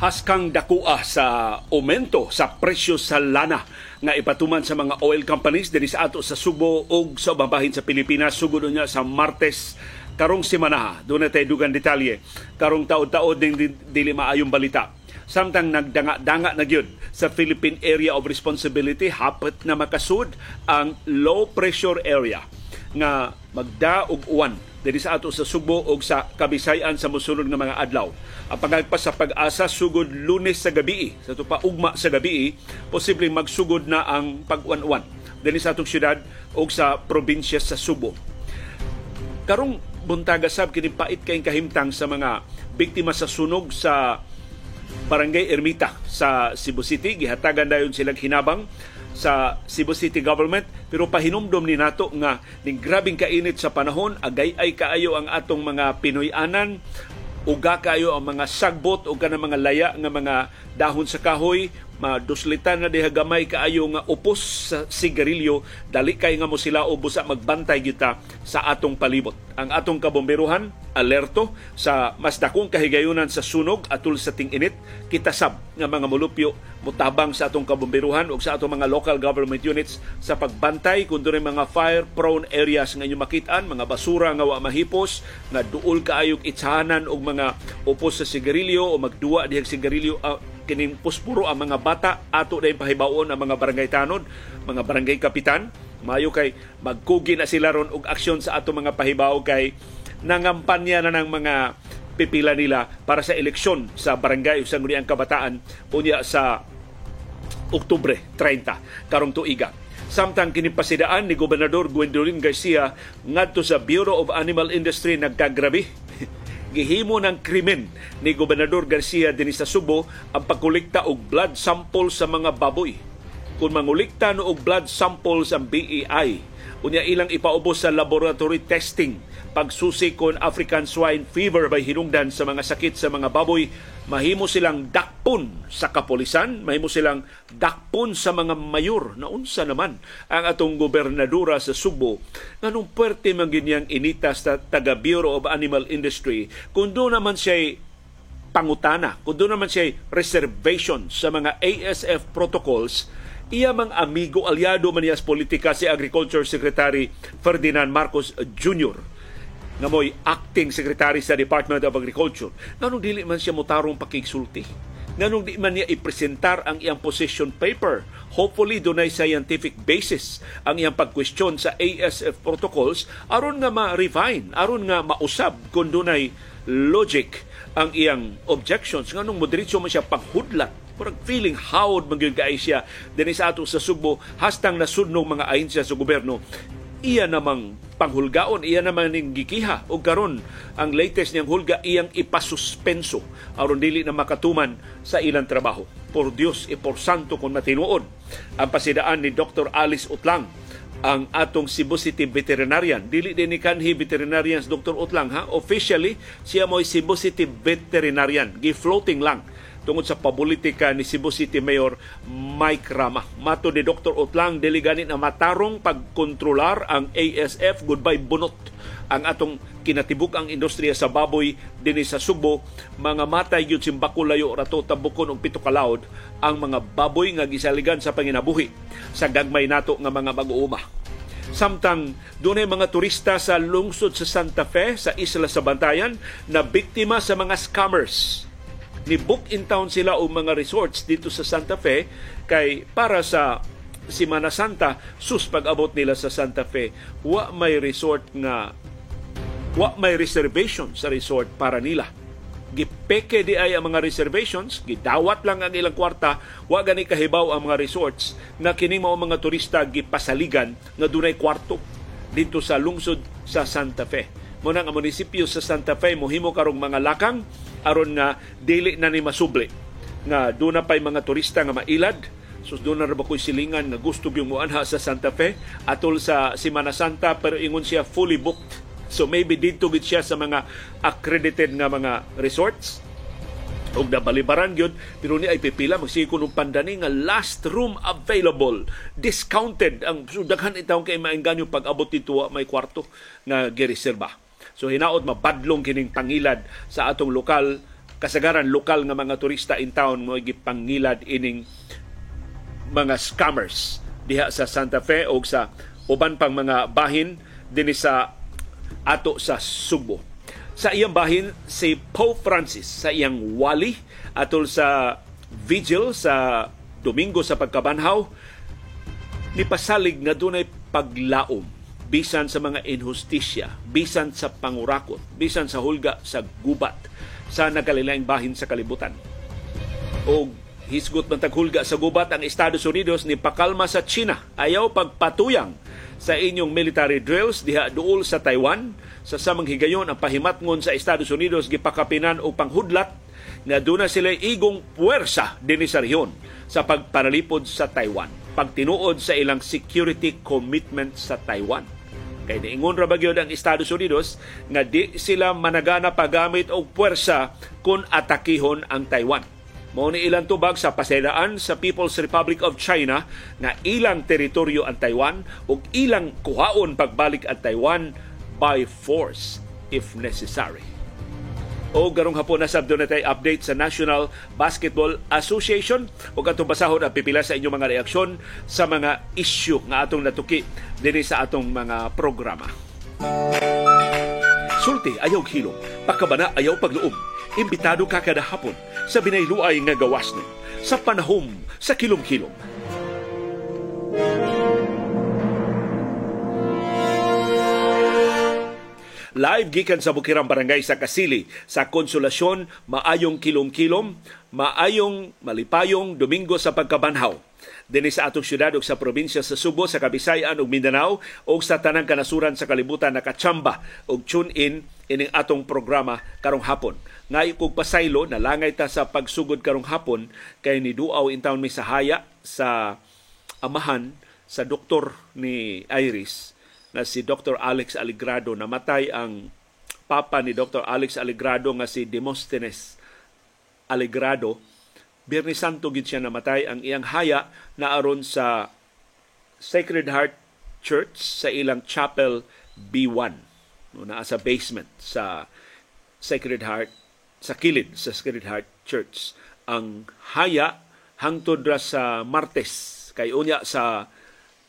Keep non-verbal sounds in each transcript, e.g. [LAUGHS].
haskang dakua sa aumento sa presyo sa lana nga ipatuman sa mga oil companies dinhi sa ato sa Subo ug sa ubang bahin sa Pilipinas. Sugod niya sa Martes karong semana. Doon na tayo dugang detalye. Karong taod-taod ding dili maayong balita. Samtang nagdanga-danga na gyud sa Philippine Area of Responsibility hapit na makasud ang low pressure area nga magdaog uwan diri sa ato sa Subo o sa Kabisayan sa mosunod nga mga adlaw. Ang pagagpas sa pag-asa sugod Lunes sa gabi, sa tupa ugma sa gabi, posibleng magsugod na ang pag-uwan-uwan diri sa atong syudad o sa probinsya sa Subo. Karong buntaga sab kini pait kay kahimtang sa mga biktima sa sunog sa Barangay Ermita sa Cebu City. Gihatagan dayon silang hinabang sa Cebu City government pero pahinumdom ni nato nga ning grabing kainit sa panahon agay ay kaayo ang atong mga Pinoy-anan. Uga kayo ang mga sagbot o kanang mga laya nga mga dahon sa kahoy. Maduslitan na diha gamay kaayo nga upos sa sigarilyo. Dali kay nga mo sila ubos sa magbantay kita sa atong palibot. Ang atong kabomberuhan alerto sa mas dakong kahigayunan sa sunog atul sa ting-init kita sab nga mga mulupyo mutabang sa atong kabomberuhan ug sa atong mga local government units sa pagbantay kun dunay mga fire prone areas nga inyo makitaan mga basura nga wa mahipos nga duol kaayog itsahanan og mga upos sa sigarilyo o magduwa dihang sigarilyo uh, kining puspuro ang mga bata ato na pahibaon ang mga barangay tanod, mga barangay kapitan. Mayo kay magkugi na sila ron og aksyon sa ato mga pahibaw kay nangampanya na ng mga pipila nila para sa eleksyon sa barangay sa ang kabataan unya sa Oktubre 30 karong tuiga. Samtang kinipasidaan ni Gobernador Gwendolyn Garcia ngadto sa Bureau of Animal Industry nagkagrabi [LAUGHS] gihimo ng krimen ni Gobernador Garcia dinhi sa Subo ang pagkolekta og blood sample sa mga baboy. Kung mangulikta no og blood samples ang BEI, unya ilang ipaubos sa laboratory testing. Pagsusi kon African swine fever by hinungdan sa mga sakit sa mga baboy mahimo silang dakpon sa kapolisan mahimo silang dakpon sa mga mayor. Na unsa naman ang atong gobernadora sa Subo. Nganong puwerte man ginyang inita sa taga Bureau of Animal Industry kun do naman siya pangutana kun do naman siya reservation sa mga ASF protocols iya mang amigo aliado man politika si Agriculture Secretary Ferdinand Marcos Jr nga mo'y acting secretary sa Department of Agriculture. Nganong dili man siya mutarong pakigsulti? Nganong di man niya ipresentar ang iyang position paper? Hopefully, dunay scientific basis ang iyang pag-question sa ASF protocols aron nga ma-refine, aron nga mausab kung dunay logic ang iyang objections. Nganong moderitso man siya paghudlat Murag feeling howd magyud kay siya dinhi sa ato sa Subo hastang nasudnong mga ahensya sa gobyerno iya namang panghulgaon iya naman ning gikiha og karon ang latest niyang hulga iyang ipasuspenso aron dili na makatuman sa ilang trabaho por Dios e por santo kon matinuod ang pasidaan ni Dr. Alice Utlang ang atong Cebu City Veterinarian. Dili din ni kanhi veterinarians Dr. Utlang ha. Officially, siya mo'y Cebu City Veterinarian. Gi-floating lang tungod sa pabulitika ni Cebu City Mayor Mike Rama. Mato ni Dr. Utlang dili na matarong pagkontrolar ang ASF goodbye bunot ang atong kinatibuk ang industriya sa baboy dinhi sa Subo mga matay gyud simbako layo rato tabukon og pito kalawd ang mga baboy nga gisaligan sa panginabuhi sa gagmay nato nga mga mag-uuma. Samtang dunay mga turista sa lungsod sa Santa Fe sa isla sa Bantayan na biktima sa mga scammers. Ni book in town sila o mga resorts dito sa Santa Fe kay para sa Semana Santa sus pag-abot nila sa Santa Fe. Wa may resort nga wa may reservation sa resort para nila. Gipeke di ay ang mga reservations gidawat lang ang ilang kwarta wa gani kahibaw ang mga resorts nga kini mao mga turista gipasaligan nga dunay kwarto dito sa lungsod sa Santa Fe. Mo ang munisipyo sa Santa Fe mohimo karong mga lakang aron nga dili na ni masubli nga doon na pa'y mga turista nga mailad. So doon na ba silingan nga gusto yung muanha sa Santa Fe? Atol sa Semana Santa pero ingon siya fully booked. So maybe dito gid siya sa mga accredited nga mga resorts. Og nabalibaran gyud pero ni ay pipila magsige kuno pandani nga last room available discounted. Ang so daghan itaw kay maengganyo pag abot dito may kwarto nga gireserba. So hinaot mabadlong kining pangilad sa atong lokal kasagaran lokal nga mga turista in town mo gipangilad ining mga scammers diha sa Santa Fe o sa uban pang mga bahin dinhi sa ato sa Subo. Sa iyang bahin si Pope Francis sa iyang wali atol sa vigil sa Domingo sa pagkabanhaw nipasalig nga dunay paglaom bisan sa mga inhustisya, bisan sa pangurakot, bisan sa hulga sa gubat sa nagkalilaing bahin sa kalibutan. O hisgot man taghulga sa gubat ang Estados Unidos ni pakalma sa China ayaw pagpatuyang sa inyong military drills diha duol sa Taiwan. Sa samang higayon ang pahimatngon sa Estados Unidos gipakapinan og panghudlat nga duna sila igong puwersa dinhi sa rehiyon sa pagpanalipod sa Taiwan pagtinuod sa ilang security commitment sa Taiwan. Kay niingon ra bagyod ang Estados Unidos nga di sila managana pagamit og puwersa kung atakihon ang Taiwan Mao ni ilang tubag sa pasedaan sa People's Republic of China na ilang teritoryo ang Taiwan ug ilang kuhaon pagbalik ang Taiwan by force if necessary. O garong hapon na sabdo na tayo update sa National Basketball Association o katong basahon ang pipila sa inyong mga reaksyon sa mga issue nga atong natuki dinhi sa atong mga programa. Sulti ayaw hilom, pakabana ayaw pagluom. Imbitado ka kada hapon sa binayluay nga gawas nun, sa panahom sa kilom-kilom. Live gikan sa Bukirang Barangay sa Kasili sa Konsolasyon, maayong kilom-kilom, maayong malipayong Domingo sa pagkabanhaw. Dinhi sa atong syudad ug sa probinsya sa Subo, sa Kabisayan ug Mindanao ug sa tanang kanasuran sa kalibutan nakachamba ug tune in ining atong programa karong hapon. Ngay kog pasaylo nalangay ta sa pagsugod karong hapon kay ni duaw in town mi sa haya sa amahan sa doktor ni Iris na si Dr. Alex Aligrado. Namatay ang papa ni Dr. Alex Aligrado nga si Demosthenes Aligrado. Birni Santo gid siya namatay ang iyang haya na aron sa Sacred Heart Church sa ilang chapel B1 no naa sa basement sa Sacred Heart sa kilid sa Sacred Heart Church ang haya hangtod ra sa Martes kay unya sa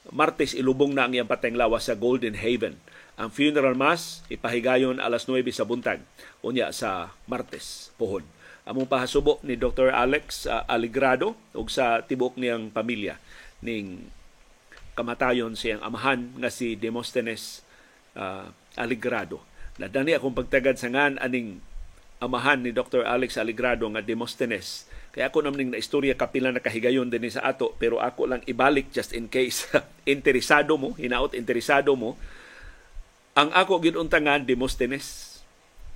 Martes ilubong na ang iyang patayng lawas sa Golden Haven. Ang funeral mass ipahigayon alas 9 sa buntag unya sa Martes pohon. Among pahasubo ni Dr. Alex uh, Aligrado ug sa tibok niyang pamilya ning kamatayon siyang amahan nga si Demosthenes uh, Aligrado. Nadani akong pagtagad sa ngan aning amahan ni Dr. Alex Aligrado nga Demosthenes kaya ako naman na istorya kapila na kahigayon din sa ato, pero ako lang ibalik just in case [LAUGHS] interesado mo, hinaot interesado mo, ang ako ginuntangan Demosthenes.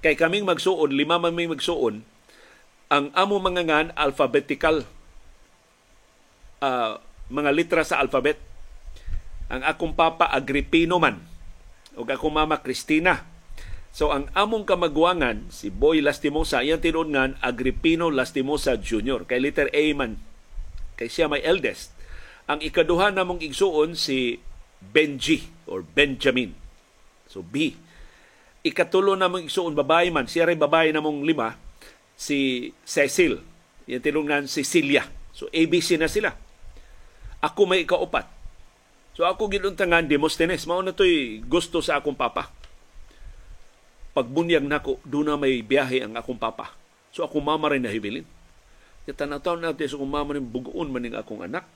Kay kaming magsuon, lima man may magsuon, ang amo mga ngan alphabetical uh, mga litra sa alphabet. Ang akong papa Agripino man, o akong mama Cristina So ang among kamagwangan si Boy Lastimosa iyang tinudngan Agripino Lastimosa Jr. kay letter A man kay siya may eldest. Ang ikaduha namong igsuon si Benji or Benjamin. So B. Ikatulo namong igsuon babae man, siya ray babae namong lima si Cecil. Iyang tinudngan Cecilia. So ABC na sila. Ako may ikaupat. So ako ginuntangan Demosthenes. Mao na to'y gusto sa akong papa pagbunyag nako na may biyahe ang akong papa. So ako mama rin nahibilin. Kita na taon natin sa so, mama rin bugoon maning akong anak.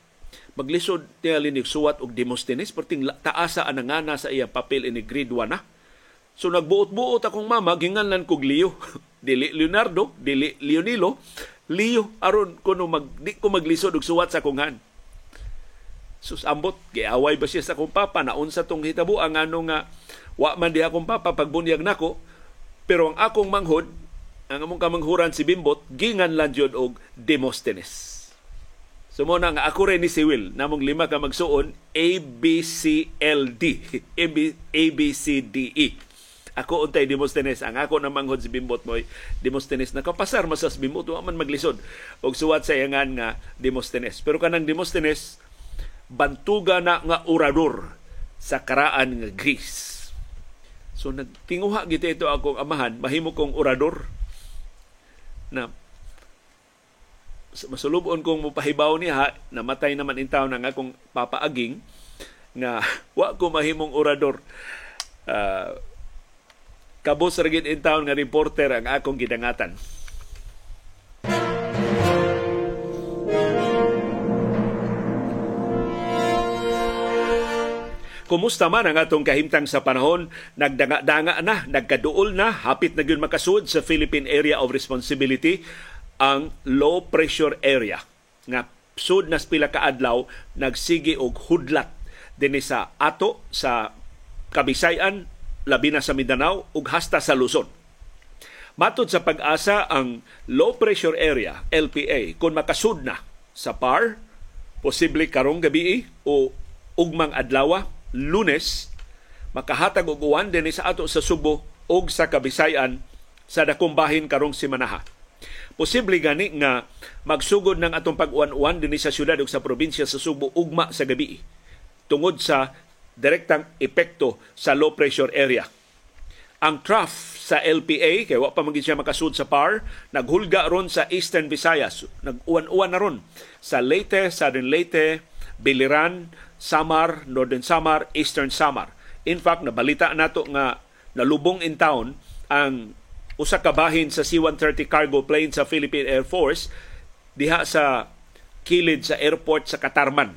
Maglisod niya linig suwat og Demosthenes perting taasa ang nga sa iya papel ini grade 1 na. So nagbuot-buot akong mama ginganlan kog Leo. [LAUGHS] dili Leonardo, dili Leonilo, Leo aron kuno mag di ko maglisod og suwat sa akong han. Sus ambot giaway ba siya sa akong papa naunsa tong hitabo ang ano nga wa man di akong papa pagbunyag nako pero ang akong manghod, ang among kamanghuran si Bimbot, gingan lang jud og Demosthenes. So mo nga ako rin ni si Will, namong lima ka magsuon, A, B, C, L, D. [LAUGHS] A, B, A, B, C, D, E. Ako untay Demosthenes. Ang ako na manghod si Bimbot mo Demosthenes. Nakapasar masas Bimbot. Wa man maglisod. Og suwat sa iyangan nga Demosthenes. Pero kanang Demosthenes, bantuga na nga orador sa karaan nga Greece So nagtinguha gito ito akong amahan, mahimo kong orador. na masulubon kong mupahibaw niya namatay naman in town ang akong papaaging nga [LAUGHS] wa ko mahimong orador uh, kabos ra in town nga reporter ang akong gidangatan Kumusta man ang atong kahimtang sa panahon? Nagdanga-danga na, nagkaduol na, hapit na gyud makasud sa Philippine Area of Responsibility ang low pressure area nga sud nas pila ka adlaw nagsigi og hudlat dinhi sa ato sa Kabisayan, labi na sa Mindanao ug hasta sa Luzon. Matod sa pag-asa ang low pressure area LPA kung makasud na sa PAR posible karong gabi o ugmang adlaw lunes makahatag og uwan dinhi sa ato sa Subo ug sa Kabisayan sa dakong bahin karong simanaha. Posible gani nga magsugod ng atong pag-uwan-uwan dinhi sa syudad ug sa probinsya sa Subo ugma sa gabi tungod sa direktang epekto sa low pressure area. Ang trough sa LPA kay wa pa magin siya makasud sa PAR naghulga ron sa Eastern Visayas nag-uwan-uwan na ron sa Leyte, Southern Leyte, Biliran, Samar, Northern Samar, Eastern Samar. In fact, nabalita nato nga nalubong in town ang usa ka bahin sa C-130 cargo plane sa Philippine Air Force diha sa kilid sa airport sa Katarman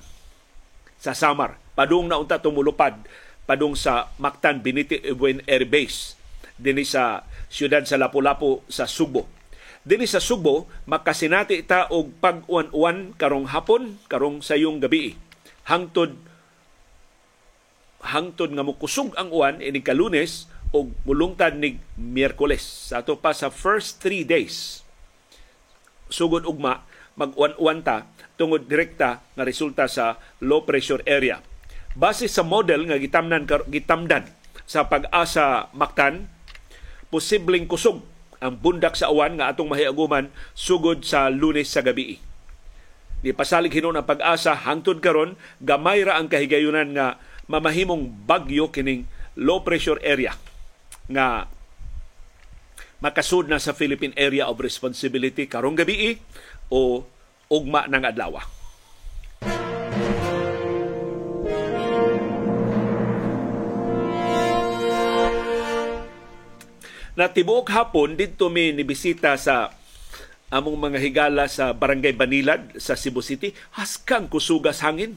sa Samar. Padung na unta tumulupad padung sa Mactan Beniti Ebuen Air Base dinhi sa siyudad sa Lapu-Lapu sa Subo. Dinhi sa Subo makasinati ta og pag-uwan-uwan karong hapon karong sayong gabi hangtod hangtod nga mukusog ang uwan ini kalunes o mulungtad ni Miyerkules. Sa ato pa sa first three days, sugod ugma, mag-uwan-uwan ta tungod direkta nga resulta sa low pressure area. Base sa model nga gitamnan gitamdan sa pag-asa Mactan, posibleng kusog ang bundak sa uwan nga atong mahiaguman sugod sa lunes sa gabi Ni pasalig hinon ang pag-asa hangtod karon gamay ra ang kahigayunan nga mamahimong bagyo kining low pressure area nga makasud na sa Philippine Area of Responsibility karong gabi o ugma ng adlaw. Na tibuok hapon didto mi nibisita sa among mga higala sa Barangay Banilad sa Cebu City, haskang kusugas hangin.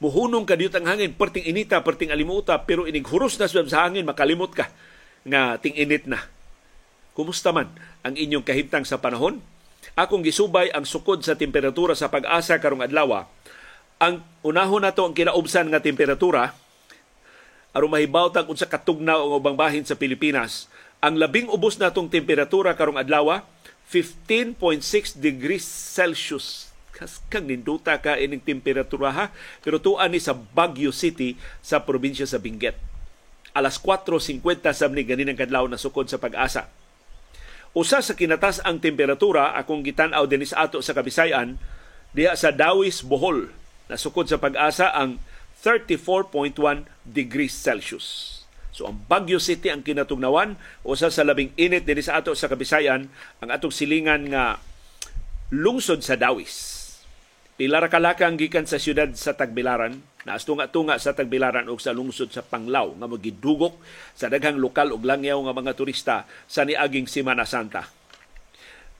Muhunong ka ang hangin, perting inita, perting alimuta, pero inighuros na sa hangin, makalimot ka nga ting init na. Kumusta man ang inyong kahimtang sa panahon? Akong gisubay ang sukod sa temperatura sa pag-asa karong adlaw. Ang unahon nato ang kinaubsan nga temperatura aron mahibaw tag unsa katugnaw ang ubang bahin sa Pilipinas. Ang labing ubos natong temperatura karong adlaw 15.6 degrees Celsius. Kas ninduta ka ining temperatura ha. Pero tuan ni sa Baguio City sa probinsya sa Benguet. Alas 4.50 sa ni ganin ang kadlaw na sukod sa pag-asa. Usa sa kinatas ang temperatura akong gitan-aw din sa ato sa Kabisayan diha sa Dawis, Bohol. Nasukod sa pag-asa ang 34.1 degrees Celsius. So ang Baguio City ang kinatugnawan usa sa labing init dinhi sa ato sa Kabisayan ang atong silingan nga lungsod sa Dawis. Pila ra kalakang gikan sa siyudad sa Tagbilaran, naastunga-tunga sa Tagbilaran ug sa lungsod sa Panglao nga magidugok sa daghang lokal ug langyaw nga mga turista sa niaging Semana Santa.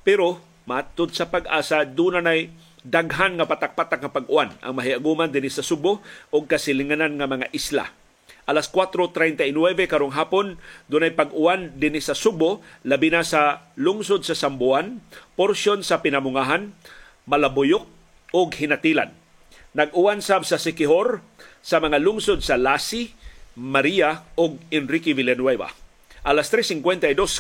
Pero matud sa pag-asa dunay daghan nga patak-patak nga pag-uwan ang mahiaguman dinhi sa Subo ug kasilinganan nga mga isla alas 4.39 karong hapon dunay pag-uwan dinhi sa Subo labi na sa lungsod sa Sambuan porsyon sa Pinamungahan Malabuyok ug Hinatilan. Nag-uwan sab sa Sikihor sa mga lungsod sa Lasi Maria ug Enrique Villanueva. Alas 3.52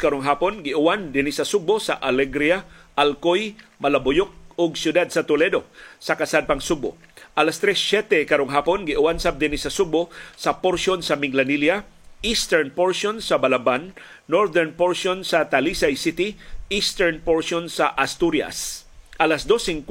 karong hapon giuwan dinhi sa Subo sa Alegria Alcoy Malabuyok ug siyudad sa Toledo sa kasadpang Subo alas 3.07 karong hapon giuwansab din sa Subo sa porsyon sa Minglanilla, eastern portion sa Balaban, northern portion sa Talisay City, eastern portion sa Asturias. Alas 2.53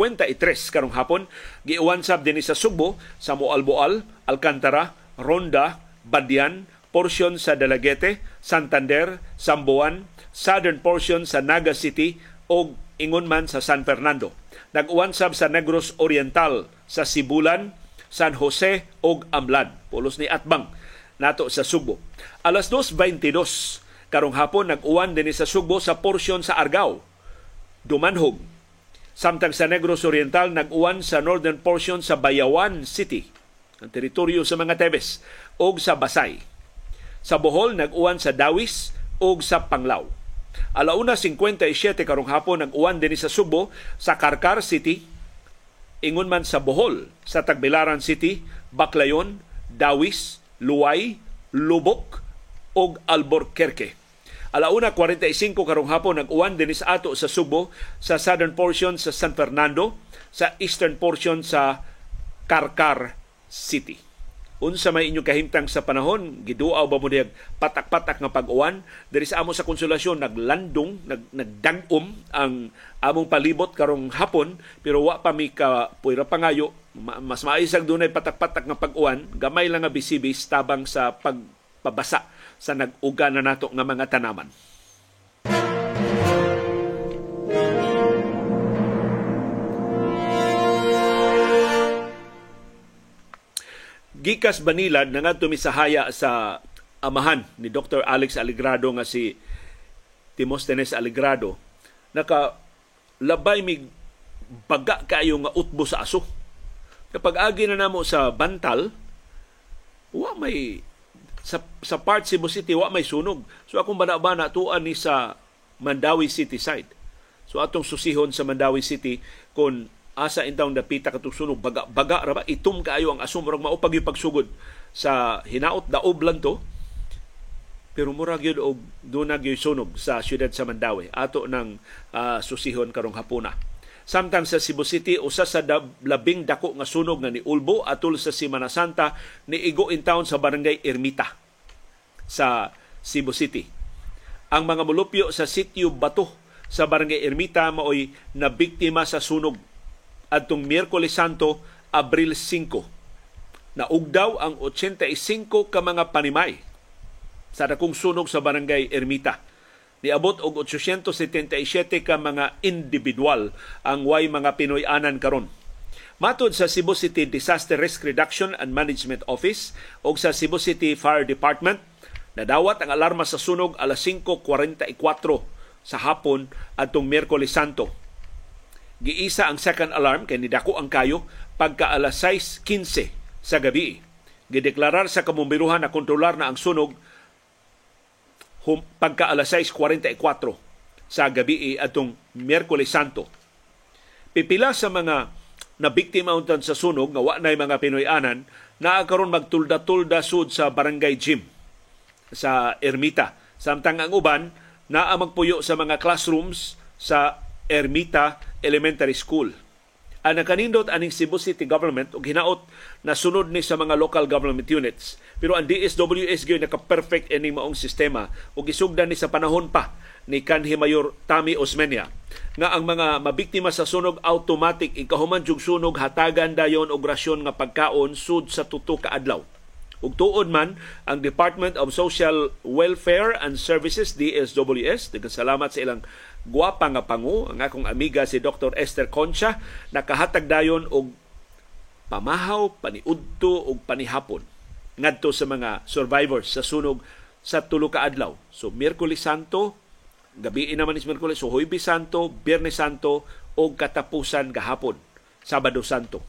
karong hapon giuwansab din sa Subo sa Moalboal, Alcantara, Ronda, Badian, portion sa Dalaguete, Santander, Sambuan, southern portion sa Naga City, o ingon man sa San Fernando. Nag-uwan sa Negros Oriental sa Sibulan, San Jose ug Amlan. Pulos ni Atbang nato sa Subo. Alas 2.22 karong hapon nag-uwan din sa Subo sa porsyon sa Argao. Dumanhog. Samtang sa Negros Oriental nag-uwan sa northern portion sa Bayawan City, ang teritoryo sa mga Tebes, o sa Basay. Sa Bohol nag-uwan sa Dawis o sa Panglao. Alauna 57 karong hapon nag-uwan din sa Subo sa Karkar City, ingon man sa Bohol, sa Tagbilaran City, Baclayon, Dawis, Luway, Lubok ug Albuquerque. Alauna 45 karong hapon nag-uwan din sa ato sa Subo sa southern portion sa San Fernando sa eastern portion sa Karkar City. Unsa may inyong kahimtang sa panahon, giduaw ba mo diyag patak-patak nga pag-uwan? Diri sa amo sa konsolasyon, naglandong, nag, nagdangom ang among palibot karong hapon, pero wa pa mi ka puira pangayo, mas maisag dunay patak-patak nga pag-uwan, gamay lang nga bisibis tabang sa pagpabasa sa nag-uga na nato nga mga tanaman. Gikas Banilad na nga tumisahaya sa amahan ni Dr. Alex Aligrado nga si Timosthenes Aligrado naka labay mig baga kayo nga utbo sa aso. Kapag agi na namo sa Bantal, wa may sa, sa part Cebu City wa may sunog. So akong bana-bana tuan ni sa Mandawi City side. So atong susihon sa Mandawi City kung asa intawng dapita katong sunog. Baga baga ra ba? Itum kaayo ang asum. Murag mao pag pagsugod sa hinaot. Daob lang to. Pero murag gyud og dunag gyud sunog sa siyudad sa Mandawi. Ato ng uh, susihon karong hapuna. Samtang sa Cebu City, usa sa labing dako nga sunog nga ni Ulbo atol sa Semana Santa ni Igo in town sa Barangay Ermita sa Cebu City. Ang mga mulupyo sa sitio Bato sa Barangay Ermita maoy na biktima sa sunog adtong Miyerkules Santo, Abril 5. Naugdaw ang 85 ka mga panimay sa dakong sunog sa barangay Ermita. Niabot og 877 ka mga individual ang way mga Pinoy anan karon. Matod sa Cebu City Disaster Risk Reduction and Management Office o sa Cebu City Fire Department, nadawat ang alarma sa sunog alas 5.44 sa hapon atong Miyerkules Santo Giisa ang second alarm kay nidako ang kayo pagka alas 6.15 sa gabi. Gideklarar sa kamumbiruhan na kontrolar na ang sunog hum, pagka alas 6.44 sa gabi atong Miyerkules Santo. Pipila sa mga na biktima untan sa sunog nga wa nay mga Pinoy-anan na karon magtulda-tulda sud sa barangay gym sa Ermita. Samtang ang uban naa magpuyo sa mga classrooms sa Ermita Elementary School. Ang nakanindot aning Cebu City Government og hinaot na sunod ni sa mga local government units. Pero ang DSWS gyud naka-perfect ining maong sistema ug isugdan ni sa panahon pa ni kanhi Mayor Tami Osmeña nga ang mga mabiktima sa sunog automatic ikahuman jug sunog hatagan dayon og rasyon nga pagkaon sud sa tuto ka adlaw. Ug tuod man ang Department of Social Welfare and Services DSWS, salamat sa ilang guwapa nga pangu ang akong amiga si Dr. Esther Concha nakahatag dayon og pamahaw, paniudto ug panihapon ngadto sa mga survivors sa sunog sa tulo ka adlaw. So Miyerkules Santo, gabi naman is Miyerkules, so Huwebes Santo, Biyernes Santo o katapusan gahapon, Sabado Santo.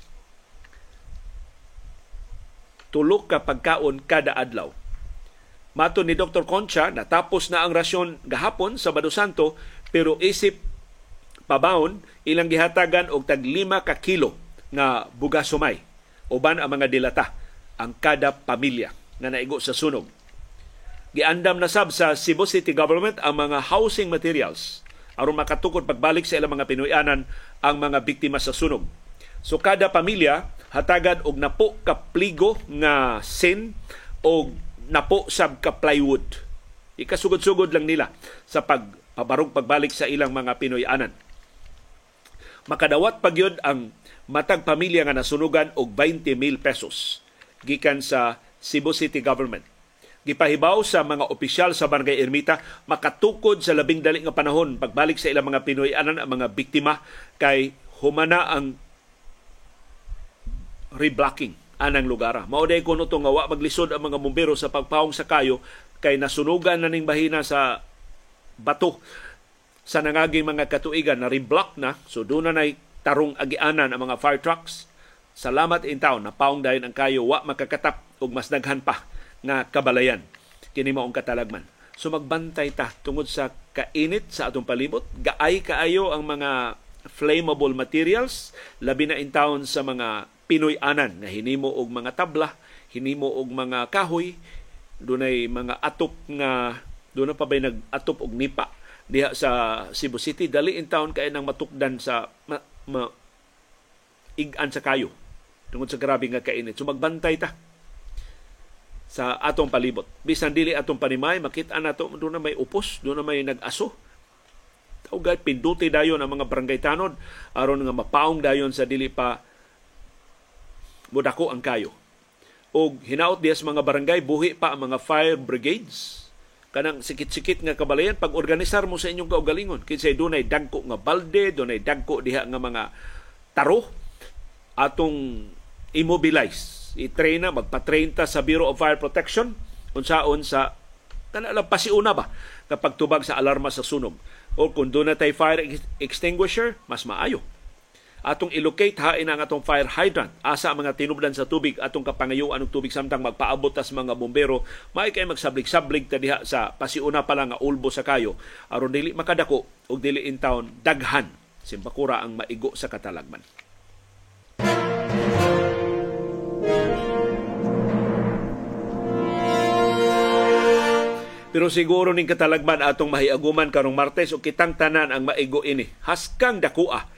Tulo ka pagkaon kada adlaw. Mato ni Dr. Concha, natapos na ang rasyon gahapon, Sabado Santo, pero isip pabaon ilang gihatagan og tag 5 ka kilo nga bugas sumay uban ang mga dilata ang kada pamilya nga naigo sa sunog. Giandam na sab sa Cebu City Government ang mga housing materials aron makatukod pagbalik sa ilang mga Pinoyanan ang mga biktima sa sunog. So kada pamilya hatagan og napo ka pligo nga sin o napo sab ka plywood. Ikasugod-sugod lang nila sa pag pabarog pagbalik sa ilang mga Pinoy-anan. Makadawat pagyod ang matag pamilya nga nasunugan og 20 mil pesos gikan sa Cebu City Government. gipahibaw sa mga opisyal sa Barangay Ermita makatukod sa labing dali nga panahon pagbalik sa ilang mga Pinoy anan ang mga biktima kay humana ang reblocking anang lugar. Mao day kuno to nga wa maglisod ang mga bumbero sa pagpawong sa kayo kay nasunugan na ning bahina sa bato. Sa nangaging mga katuigan na reblock na. So doon na tarong agianan ang mga fire trucks. Salamat in town. Na paong dayon ang kayo. Wa makakatap og mas daghan pa nga kabalayan. Kini maong katalagman. So magbantay ta tungod sa kainit sa atong palibot. Gaay kaayo ang mga flammable materials. Labi na in town sa mga Pinoy anan nga hinimo og mga tabla hinimo og mga kahoy. Dunay mga atop nga doon na pa bay nag-atop og nipa diha sa Cebu City? Dali in town kay nang matukdan sa ma, ma, igan sa kayo. Tungod sa grabe nga kainit. So magbantay ta sa atong palibot. Bisan dili atong panimay makita nato doon na may upos doon na may nag-aso. Ugay pinduti dayon ang mga barangay tanod aron nga mapaong dayon sa dili pa mudako ang kayo. Og hinaot diya sa mga barangay buhi pa ang mga fire brigades kanang sikit-sikit nga kabalayan pag organisar mo sa inyong kaugalingon kinsay dunay dagko nga balde dunay dagko diha nga mga taro atong immobilize. I-train na magpa-train ta sa Bureau of Fire Protection unsaon sa kana lang pasiuna ba kapag tubag sa alarma sa sunog. O kung doon na tay fire extinguisher mas maayo atong ilocate hain ang atong fire hydrant. Asa mga tinubdan sa tubig atong kapangayuan ng tubig samtang magpaabot tas mga bombero. May kay magsablig-sablig ta diha sa pasiuna pa lang nga ulbo sa kayo. Aron dili makadako og dili in town daghan. Simpakura ang maigo sa katalagman. Pero siguro ning katalagman atong mahiaguman karong Martes o kitang tanan ang maigo ini. Haskang dakua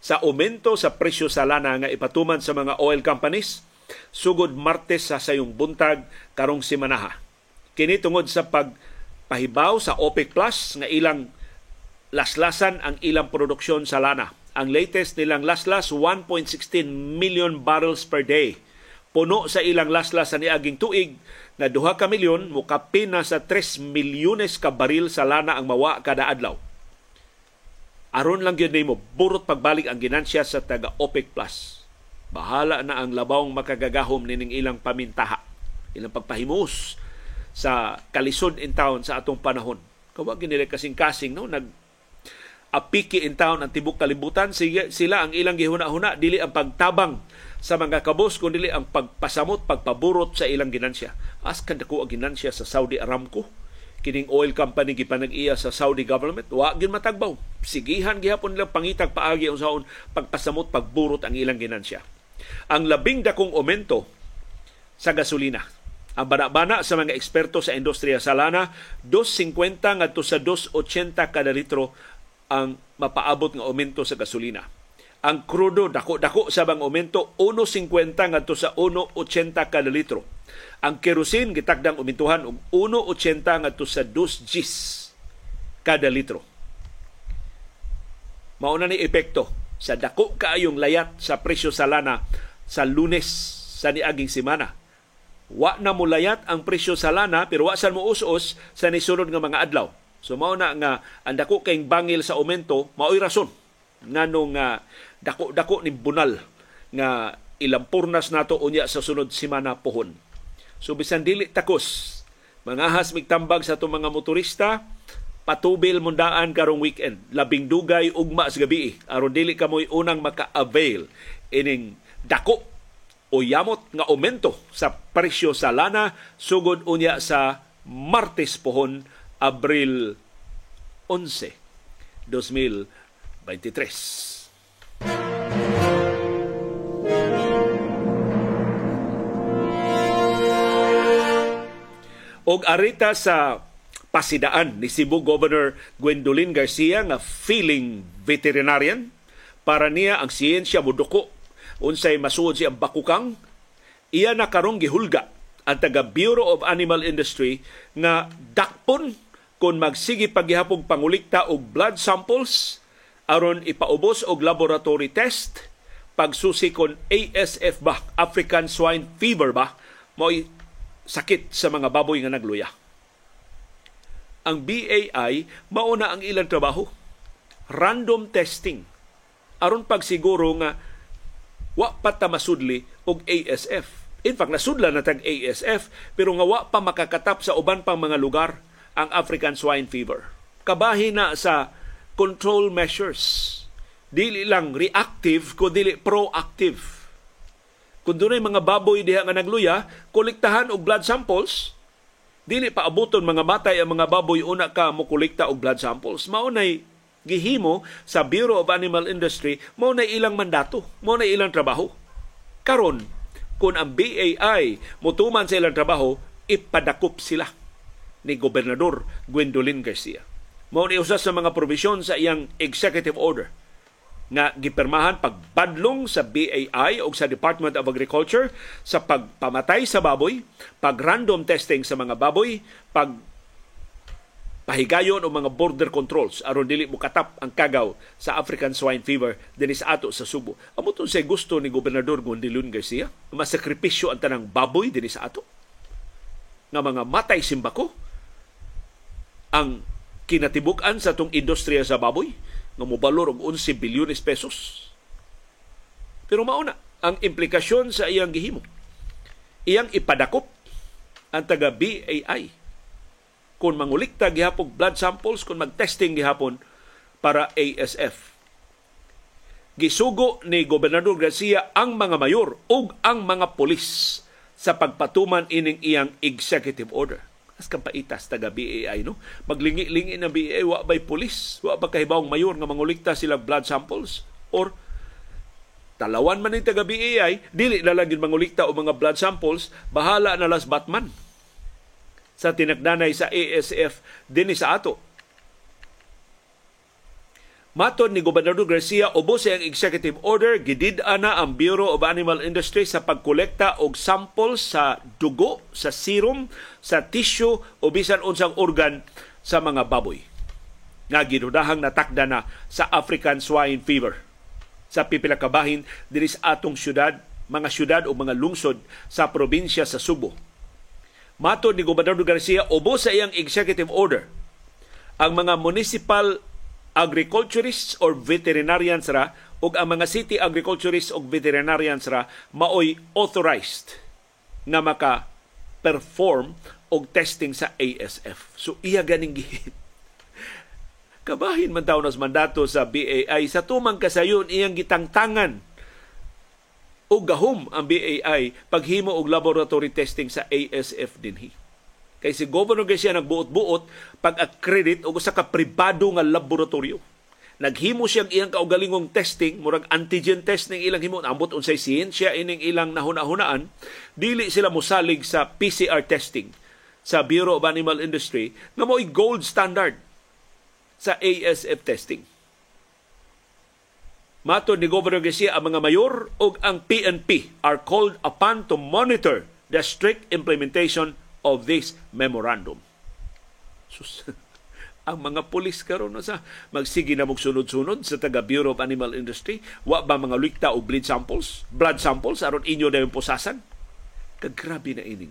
sa aumento sa presyo sa lana nga ipatuman sa mga oil companies sugod Martes sa sayong buntag karong simanaha. Kini tungod sa pagpahibaw sa OPEC Plus nga ilang laslasan ang ilang produksyon sa lana. Ang latest nilang laslas 1.16 million barrels per day. Puno sa ilang laslas sa niaging tuig na duha ka milyon mukapin na sa 3 milyones ka baril sa lana ang mawa kada adlaw aron lang gyud nimo burot pagbalik ang ginansya sa taga OPEC Plus. Bahala na ang labawng makagagahom nining ilang pamintaha, ilang pagpahimus sa kalisod in town sa atong panahon. Kawa ginila kasing-kasing no? Nag apiki in town ang tibok kalibutan. Sige sila ang ilang gihuna-huna. Dili ang pagtabang sa mga kabos kundi ang pagpasamot pagpaburot sa ilang ginansya. Askan dako ang ginansya sa Saudi Aramco kining oil company gipanag-iya sa Saudi government wa gyud matagbaw. Sigihan gihapon nila pangitag paagi unsaon pagpasamot pagburot ang ilang ginansya. Ang labing dakong aumento sa gasolina. Ang bana-bana sa mga eksperto sa industriya sa lana 2.50 ngadto sa 2.80 kada litro ang mapaabot nga aumento sa gasolina. Ang krudo dako-dako sa bang aumento 1.50 ngadto sa 1.80 kada litro ang kerosene gitakdang umintuhan og 1.80 ngadto sa 2 Gs kada litro. Mauna ni epekto sa dako kaayong layat sa presyo sa lana sa Lunes sa niaging semana. Wa na mo layat ang presyo sa lana pero wa sa mo us-us sa nisunod nga mga adlaw. So mao na nga ang dako kayong bangil sa aumento mao'y rason nganong uh, dako-dako ni bunal nga ilang purnas nato unya sa sunod semana pohon So bisan dili takos, mangahas migtambag sa itong mga motorista, patubil mundaan karong weekend. Labing dugay ugma sa gabi aron dili ka mo'y unang maka-avail ining dako o yamot nga aumento sa presyo sa lana sugod unya sa Martes pohon Abril 11, 2023. Og arita sa pasidaan ni Cebu Governor Gwendolyn Garcia nga feeling veterinarian para niya ang siyensya muduko. Unsay masuod siya bakukang iya na karong gihulga ang taga Bureau of Animal Industry nga dakpon kung magsige paghihapong pangulikta og blood samples aron ipaubos og laboratory test. Pagsusi kon ASF ba? African Swine Fever ba? Mo sakit sa mga baboy nga nagluya. Ang BAI mauna ang ilang trabaho. Random testing. aron pagsiguro nga wa pa ta masudli og ASF. In fact, nasudla na tag ASF pero nga wa pa makakatap sa uban pang mga lugar ang African swine fever. Kabahin na sa control measures. Dili lang reactive dili proactive kung dunay mga baboy diha nga nagluya, kolektahan og blood samples. Dili pa abuton mga matay ang mga baboy una ka mo kolekta og blood samples. Mao nay gihimo sa Bureau of Animal Industry, mao nay ilang mandato, mao nay ilang trabaho. Karon, kung ang BAI mutuman sa ilang trabaho, ipadakop sila ni Gobernador Gwendolyn Garcia. Mao ni usas sa mga provision sa iyang executive order nga gipermahan pagbadlong sa BAI o sa Department of Agriculture sa pagpamatay sa baboy, pag-random testing sa mga baboy, pag pahigayon o mga border controls. Aron dili mo katap ang kagaw sa African swine fever dinhi sa ato sa Subo. Amo tun say gusto ni gobernador Gondilon Garcia masakripisyo ang tanang baboy dinhi sa ato. Nga mga matay simbako ang kinatibuk-an sa tong industriya sa baboy nga mobalor og 11 bilyones pesos. Pero mauna ang implikasyon sa iyang gihimo. Iyang ipadakop ang taga BAI kung mangulikta gihapon blood samples kung magtesting gihapon para ASF. Gisugo ni Gobernador Garcia ang mga mayor ug ang mga pulis sa pagpatuman ining iyang executive order as kapaitas taga BAI no? Maglingi-lingi ng BAI wa bay pulis? Wa ba kahibawong mayor nga mangulikta sila blood samples? Or talawan man ni taga BAI dili na lang mangulikta o mga blood samples bahala na las Batman. Sa tinagdanay sa ASF dinhi sa ato Maton ni Gobernador Garcia ubos ang executive order gidid ana ang Bureau of Animal Industry sa pagkolekta og sample sa dugo, sa serum, sa tissue o bisan unsang organ sa mga baboy. Nga ginudahang natakda na sa African swine fever. Sa pipila ka bahin atong syudad, mga syudad o mga lungsod sa probinsya sa Subo. Maton ni Gobernador Garcia ubos sa iyang executive order. Ang mga municipal agriculturists or veterinarians ra ug ang mga city agriculturists ug veterinarians ra maoy authorized nga maka perform og testing sa ASF. So iya ganing gihit. [LAUGHS] Kabahin man taon nas mandato sa BAI sa tumang kasayon iyang gitangtangan og gahom ang BAI paghimo og laboratory testing sa ASF dinhi. Kay si Governor Garcia nagbuot-buot pag-accredit og usa ka pribado nga laboratorio. Naghimo siyang iyang kaugalingong testing, murag antigen test ning ilang himo, ambot unsay siyensya ining ilang nahuna-hunaan, dili sila mosalig sa PCR testing sa Bureau of Animal Industry nga mo'y gold standard sa ASF testing. Mato ni Governor Garcia ang mga mayor o ang PNP are called upon to monitor the strict implementation of this memorandum. Sus, [LAUGHS] ang mga pulis karon sa magsige na mog sunod-sunod sa taga Bureau of Animal Industry wa ba mga likta o blood samples blood samples aron inyo na yung posasan kagrabe na ining.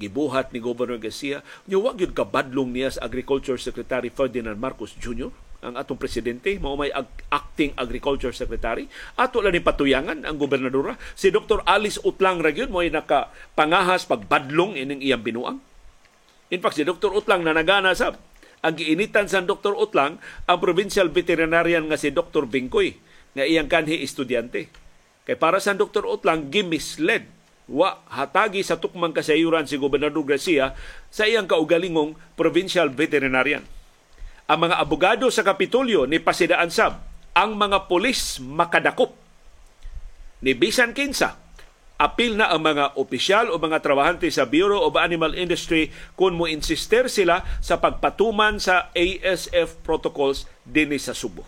Gibuhat ni Governor Garcia nya wa gyud kabadlong niya sa Agriculture Secretary Ferdinand Marcos Jr ang atong presidente mao may acting agriculture secretary ato lang ni patuyangan ang gobernadora si Dr. Alice Utlang ra gyud mo naka pangahas pagbadlong ining iyang binuang in fact si Dr. Utlang na nagana sa ang giinitan sa Dr. Utlang ang provincial veterinarian nga si Dr. Bingkoy nga iyang kanhi estudyante kay para sa Dr. Utlang gimisled wa hatagi sa tukmang kasayuran si Gobernador Garcia sa iyang kaugalingong provincial veterinarian ang mga abogado sa Kapitolyo ni Pasidaan Sab, ang mga pulis makadakop. Ni Bisan Kinsa, apil na ang mga opisyal o mga trabahante sa Bureau of Animal Industry kung mo insister sila sa pagpatuman sa ASF protocols dinhi sa Subo.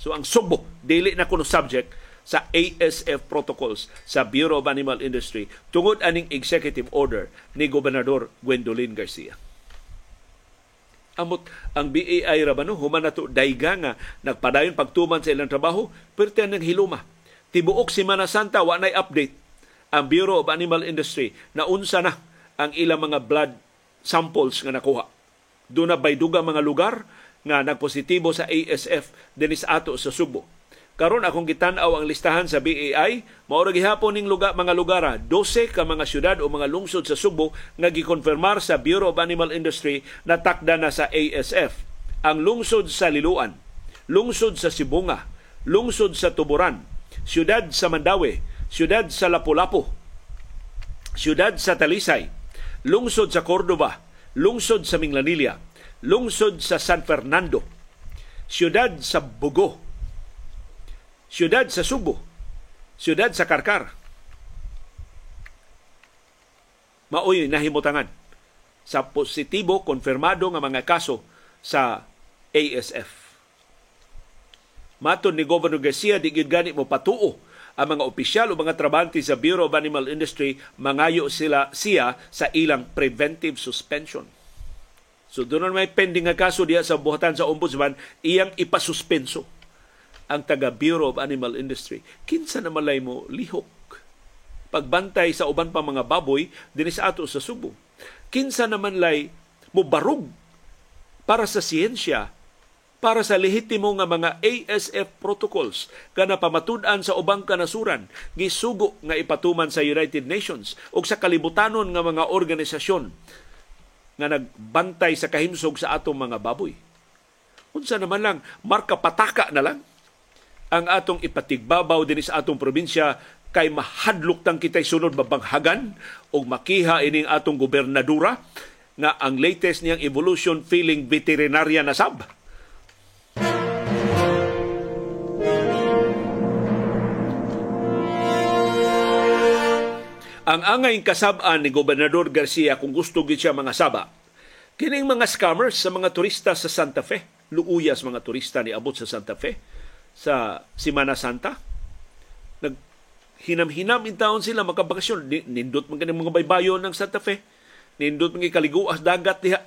So ang Subo, dili na kuno subject sa ASF protocols sa Bureau of Animal Industry tungod aning executive order ni Gobernador Gwendolyn Garcia amot ang BAI ra no human nato dayga nga nagpadayon pagtuman sa ilang trabaho perti nang hiluma tibuok Semana Santa wa nay update ang Bureau of Animal Industry na unsa na ang ilang mga blood samples nga nakuha. Doon na bay duga mga lugar nga nagpositibo sa ASF dinis ato sa Subo. Karon akong gitan-aw ang listahan sa BAI, mao ra gihapon ning lugar mga lugar 12 ka mga syudad o mga lungsod sa Subo nga gikonfirmar sa Bureau of Animal Industry na takda na sa ASF. Ang lungsod sa Liluan, lungsod sa Sibunga, lungsod sa Tuburan, syudad sa Mandawi, syudad sa Lapu-Lapu, syudad sa Talisay, lungsod sa Cordoba, lungsod sa Minglanilla, lungsod sa San Fernando, syudad sa Bugo, syudad sa Subo, syudad sa Karkar. Maoy nahimutangan sa positibo konfirmado nga mga kaso sa ASF. Maton ni Governor Garcia di gid gani mo patuo ang mga opisyal o mga trabante sa Bureau of Animal Industry mangayo sila siya sa ilang preventive suspension. So doon may pending nga kaso diya sa buhatan sa ombudsman iyang ipasuspenso ang taga Bureau of Animal Industry. Kinsa na malay mo lihok pagbantay sa uban pa mga baboy dinhi sa ato sa Subo. Kinsa naman lay mo barug para sa siyensya para sa lehitimo nga mga ASF protocols kana pamatud-an sa ubang kanasuran gisugo nga ipatuman sa United Nations ug sa kalibutanon nga mga organisasyon nga nagbantay sa kahimsog sa atong mga baboy. Unsa naman lang marka pataka na lang ang atong ipatigbabaw din sa atong probinsya kay mahadlok tang kitay sunod mabanghagan o makiha ining atong gobernadura nga ang latest niyang evolution feeling veterinarya na sab. Ang angay kasab-an ni Gobernador Garcia kung gusto gid siya mga saba, kining mga scammers sa mga turista sa Santa Fe, luuyas mga turista ni abot sa Santa Fe, sa Semana Santa. Nag hinam-hinam in taon sila makabakasyon. Nindot man kanang mga baybayon ng Santa Fe. Nindot mga kaliguas dagat diha.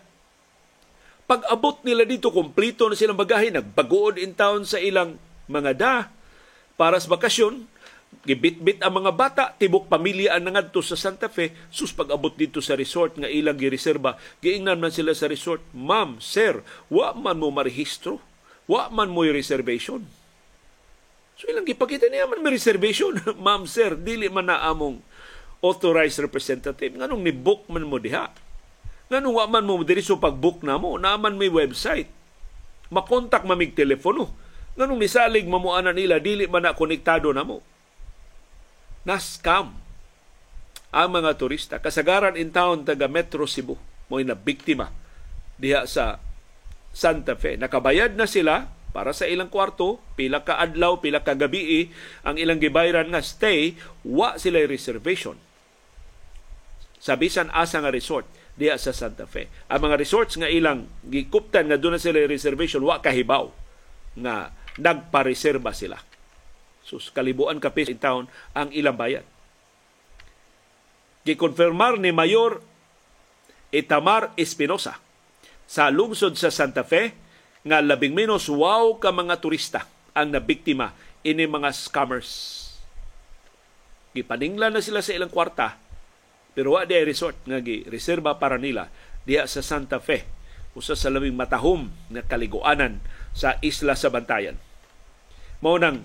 Pag abot nila dito, kompleto na silang bagahe, nagbagood in town sa ilang mga da para sa bakasyon, gibit-bit ang mga bata, tibok pamilya ang nangadto sa Santa Fe, sus pag-abot dito sa resort nga ilang gireserba, giingnan man sila sa resort, Ma'am, sir, wa man mo marehistro, wa man mo reservation So ilang gipakita niya man may reservation. [LAUGHS] Ma'am sir, dili man na among authorized representative. Nganong ni-book man mo diha. Nganong wa man mo diri so pag-book na mo. Naaman may website. Makontak mamig telepono. Nganong nisalig mamuanan nila, dili man na konektado na mo. Na-scam ang mga turista. Kasagaran in town taga Metro Cebu. Mo'y na biktima diha sa Santa Fe. Nakabayad na sila para sa ilang kwarto, pila ka adlaw, pila ka gabi ang ilang gibayran nga stay, wa sila reservation. Sa bisan asa nga resort diya sa Santa Fe. Ang mga resorts nga ilang gikuptan nga doon na sila reservation, wa kahibaw nga nagpareserba sila. So, kalibuan ka in town ang ilang bayad. Gikonfirmar ni Mayor Itamar Espinosa sa lungsod sa Santa Fe nga labing menos wow ka mga turista ang nabiktima ini mga scammers. Gipaningla na sila sa ilang kwarta pero wa resort nga gi-reserba para nila diha sa Santa Fe usa sa labing matahom nga kaliguanan sa isla sa Bantayan. Mao nang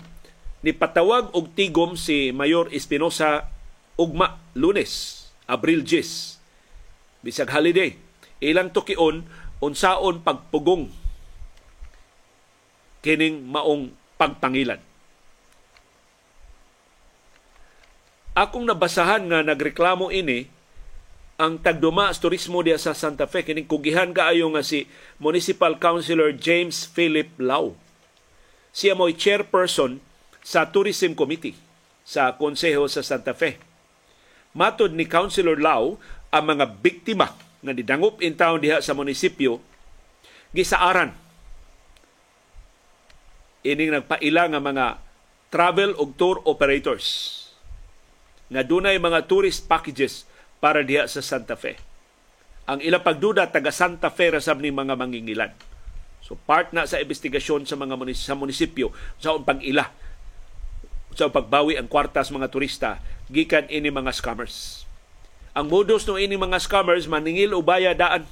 nipatawag og tigom si Mayor Espinosa ugma Lunes, Abril 10. Bisag holiday, ilang tukion unsaon pagpugong kining maong pagpangilan. Akong nabasahan nga nagreklamo ini ang tagduma sa turismo diya sa Santa Fe kining kugihan kaayo nga si Municipal Councilor James Philip Lau. Siya mo'y chairperson sa Tourism Committee sa Konseho sa Santa Fe. Matod ni Councilor Lau, ang mga biktima nga nidangop in town diha sa munisipyo gisaaran ining nagpaila nga mga travel ug tour operators nga dunay mga tourist packages para diha sa Santa Fe. Ang ilang pagduda taga Santa Fe ra sab ni mga mangingilan. So part na sa investigasyon sa mga munis- sa munisipyo sa pag-ila sa pagbawi ang kwarta sa mga turista gikan ini mga scammers. Ang modus no ini mga scammers maningil o bayadaan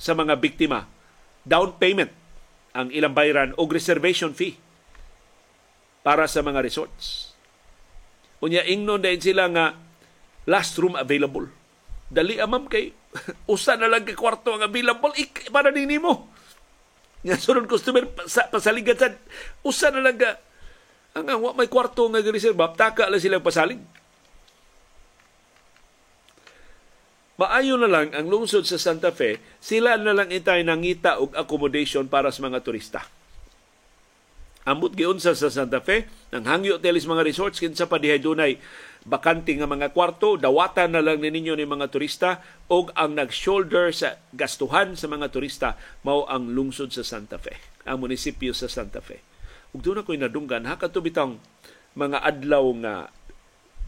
sa mga biktima. Down payment ang ilang bayaran o reservation fee para sa mga resorts. Unya ingnon din sila nga last room available. Dali amam kay [LAUGHS] usa na lang kay kwarto ang available ik para nini mo. Nga sunod customer sa pasaligan sa usa na lang ka ang ang may kwarto nga reserve taka lang silang pasalig. Maayo na lang ang lungsod sa Santa Fe, sila na lang itay nangita og accommodation para sa mga turista. Ambot giunsa sa Santa Fe, nang hangyo telis mga resorts kinsa pa dihay dunay bakante nga mga kwarto, dawatan na lang ninyo ni mga turista og ang nag-shoulder sa gastuhan sa mga turista mao ang lungsod sa Santa Fe, ang munisipyo sa Santa Fe. Ug doon ako'y nadunggan, ha katubitang mga adlaw nga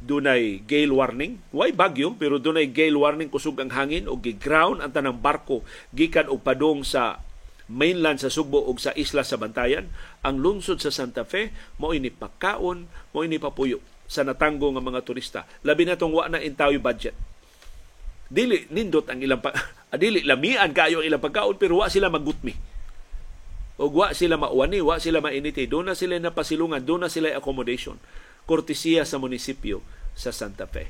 dunay gale warning. Why bagyo pero dunay gale warning kusog ang hangin o gi-ground ang tanang barko gikan og padong sa mainland sa Sugbo ug sa isla sa Bantayan. Ang lungsod sa Santa Fe mo ini pagkaon, mo ini papuyo sa natanggo nga mga turista. Labi na tong wa na intawi budget. Dili nindot ang ilang pa, [LAUGHS] dili lamian kayo ang ilang pagkaon pero wa sila magutmi. O wa sila mauwani, wa sila mainiti. Doon na sila napasilungan, doon na sila accommodation kortesiya sa munisipyo sa Santa Fe.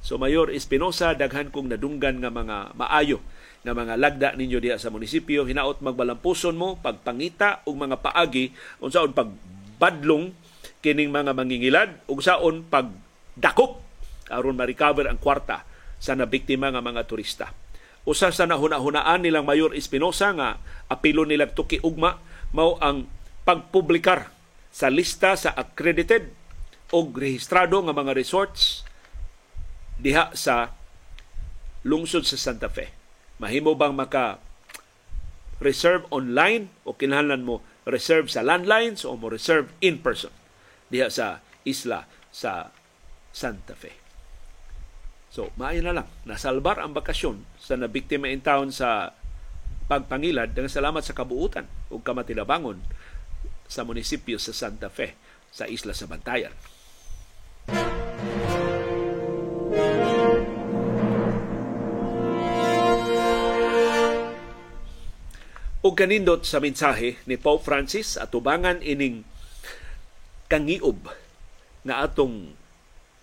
So Mayor Espinosa, daghan kong nadunggan nga mga maayo nga mga lagda ninyo diha sa munisipyo, hinaot magbalampuson mo, pagpangita og mga paagi, unsaon pagbadlong kining mga mangingilad, ug saon pagdakop aron ma-recover ang kwarta sa nabiktima nga mga turista. Usa sa nahuna-hunaan nilang Mayor Espinosa nga apilo nila tuki ugma mao ang pagpublikar sa lista sa accredited og rehistrado nga mga resorts diha sa lungsod sa Santa Fe. Mahimo bang maka reserve online o kinahanglan mo reserve sa landlines o mo reserve in person diha sa isla sa Santa Fe. So, maayo na lang. Nasalbar ang bakasyon sa nabiktima in town sa pagpangilad dengan salamat sa kabuutan o kamatilabangon sa munisipyo sa Santa Fe sa isla sa Bantayan. O kanindot sa mensahe ni Pope Francis at tubangan ining kangiob nga atong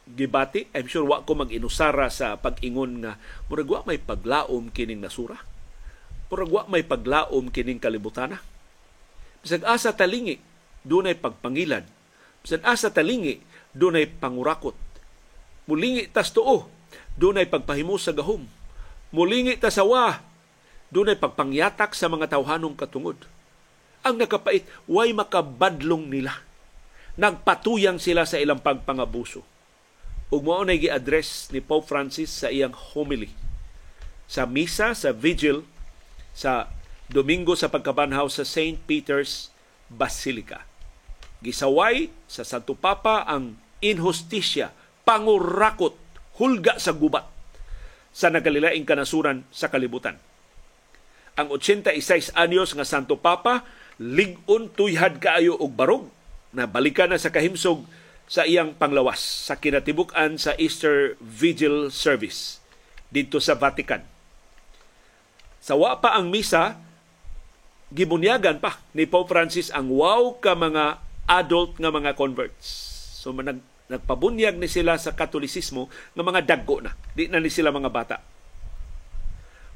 gibati. I'm sure wa ko mag-inusara sa pag-ingon nga murag wa may paglaom kining nasura. Murag wa may paglaom kining kalibutana. Bisag asa talingi dunay pagpangilad. Bisag asa talingi dunay pangurakot. Mulingi tas tuo, dunay pagpahimo sa gahom. Mulingi ta sa wa, dunay pagpangyatak sa mga tawhanong katungod. Ang nakapait, way makabadlong nila. Nagpatuyang sila sa ilang pagpangabuso. Ug mao na gi-address ni Pope Francis sa iyang homily sa misa sa vigil sa Domingo sa pagkabanhaw sa St. Peter's Basilica. Gisaway sa Santo Papa ang inhustisya, pangurakot, hulga sa gubat sa nagalilaing kanasuran sa kalibutan. Ang 86 anyos nga Santo Papa ligon tuyhad kaayo og barog na balikan na sa kahimsog sa iyang panglawas sa kinatibuk-an sa Easter Vigil Service dito sa Vatican. Sa wa pa ang misa, gibunyagan pa ni Pope Francis ang wow ka mga adult nga mga converts So nag, nagpabunyag ni sila sa katolisismo ng mga daggo na. Di na ni sila mga bata.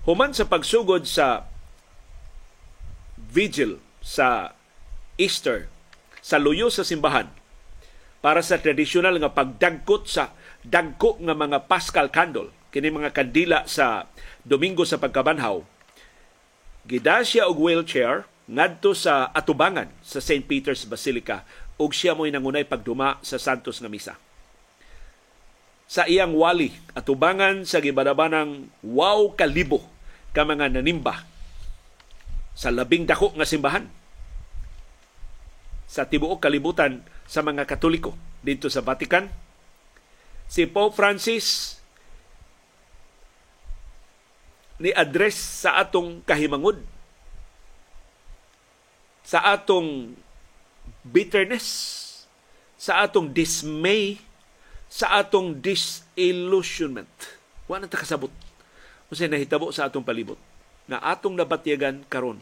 Human sa pagsugod sa vigil sa Easter sa luyo sa simbahan para sa tradisyonal nga pagdagkot sa dagko nga mga Paschal candle kini mga kandila sa Domingo sa pagkabanhaw gidasya og wheelchair ngadto sa atubangan sa St. Peter's Basilica ug siya mo'y nangunay pagduma sa Santos nga misa. Sa iyang wali atubangan sa gibadabanang wow kalibo ka mga nanimba sa labing dako nga simbahan sa tibuok kalibutan sa mga Katoliko dito sa Vatican. Si Pope Francis ni address sa atong kahimangod sa atong bitterness, sa atong dismay, sa atong disillusionment. Wa na ta kasabot. Unsay nahitabo sa atong palibot na atong nabatyagan karon.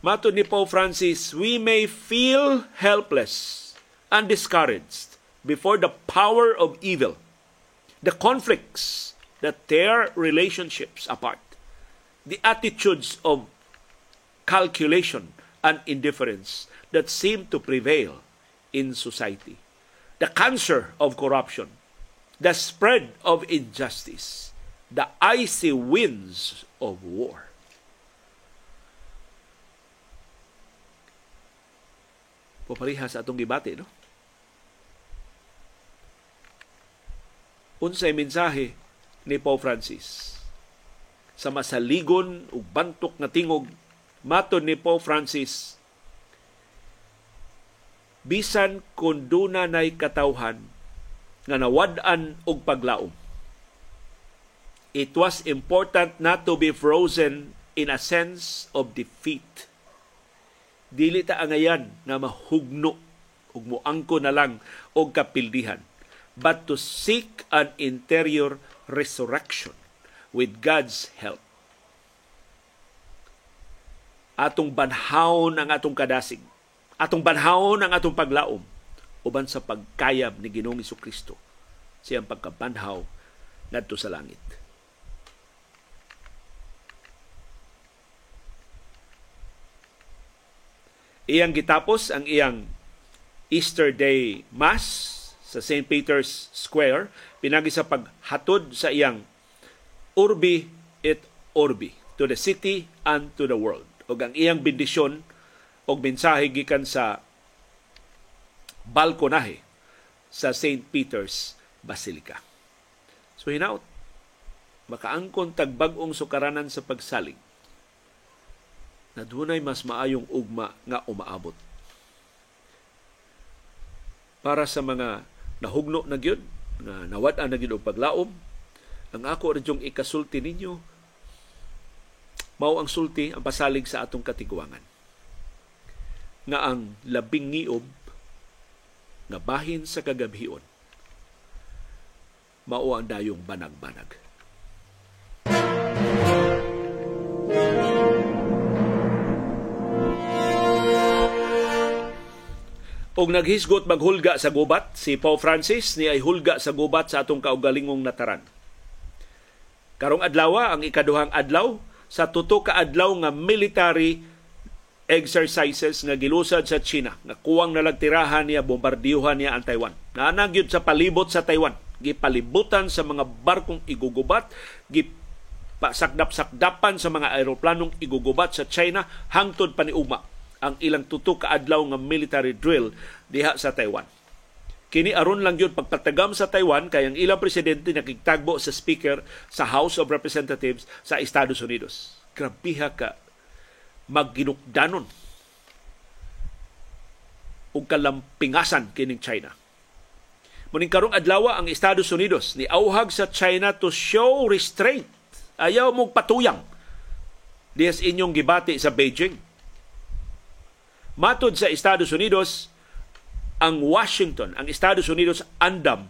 Mato ni Pope Francis, we may feel helpless and discouraged before the power of evil, the conflicts that tear relationships apart, the attitudes of calculation and indifference that seem to prevail in society, the cancer of corruption, the spread of injustice, the icy winds of war. Papariha sa atong gibati, no? Unsay mensahe ni Pope Francis sa masaligon ug bantok nga tingog maton ni Pope Francis bisan kung duna nay katawhan nga nawad-an og paglaom. It was important not to be frozen in a sense of defeat. Dili ta angayan na mahugno ug moangko na lang og kapildihan but to seek an interior resurrection with God's help. Atong banhawon ang atong kadasig. Atong banhawon ang atong paglaom uban sa pagkayab ni Ginoong Kristo siyang pagkabanhaw ngadto sa langit. Iyang gitapos ang iyang Easter Day Mass sa St. Peter's Square pinagi sa paghatod sa iyang Urbi et Orbi to the city and to the world. O ang iyang bendisyon o mensahe gikan sa balkonahe sa St. Peter's Basilica. So hinaut, makaangkon tagbag-ong sukaranan sa pagsalig na dunay mas maayong ugma nga umaabot. Para sa mga nahugno na gyud nga nawad-an na gyud og paglaom, ang ako radyong ikasulti ninyo mao ang sulti ang pasalig sa atong katiguangan nga ang labing ngiob nga bahin sa kagabhion mao ang dayong banag-banag. Og naghisgot maghulga sa gubat si Pope Francis ni ay hulga sa gubat sa atong kaugalingong nataran. Karong adlaw ang ikaduhang adlaw sa tuto ka adlaw nga military exercises nga gilusad sa China nga kuwang nalagtirahan niya bombardiyuhan niya ang Taiwan. Naanagyod sa palibot sa Taiwan gipalibutan sa mga barkong igugubat, gipasakdap-sakdapan sa mga aeroplanong igugubat sa China hangtod paniugma ang ilang tutok kaadlaw nga military drill diha sa Taiwan. Kini aron lang yun pagpatagam sa Taiwan kay ang ilang presidente nakigtagbo sa speaker sa House of Representatives sa Estados Unidos. Grabiha ka magginukdanon ug kalampingasan kining China Muning karong adlaw ang Estados Unidos ni auhag sa China to show restraint. Ayaw mong patuyang. Diyas inyong gibati sa Beijing. Matod sa Estados Unidos, ang Washington, ang Estados Unidos andam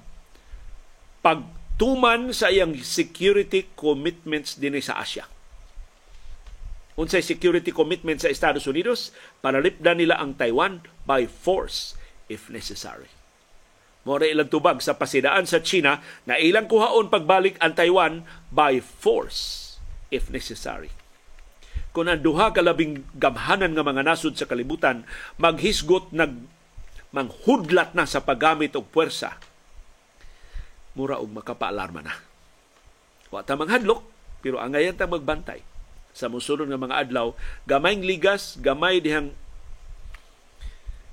pagtuman sa iyang security commitments din sa Asia. Unsay security commitment sa Estados Unidos, panalipdan nila ang Taiwan by force if necessary. Mora ilang tubag sa pasidaan sa China na ilang kuhaon pagbalik ang Taiwan by force if necessary. Kung ang duha kalabing gamhanan nga mga nasod sa kalibutan maghisgot nag manghudlat na sa paggamit og puwersa, mura og makapaalarma na. Wa ta manghadlok, pero angayan ta magbantay sa musulod nga mga adlaw, gamayng ligas, gamay dihang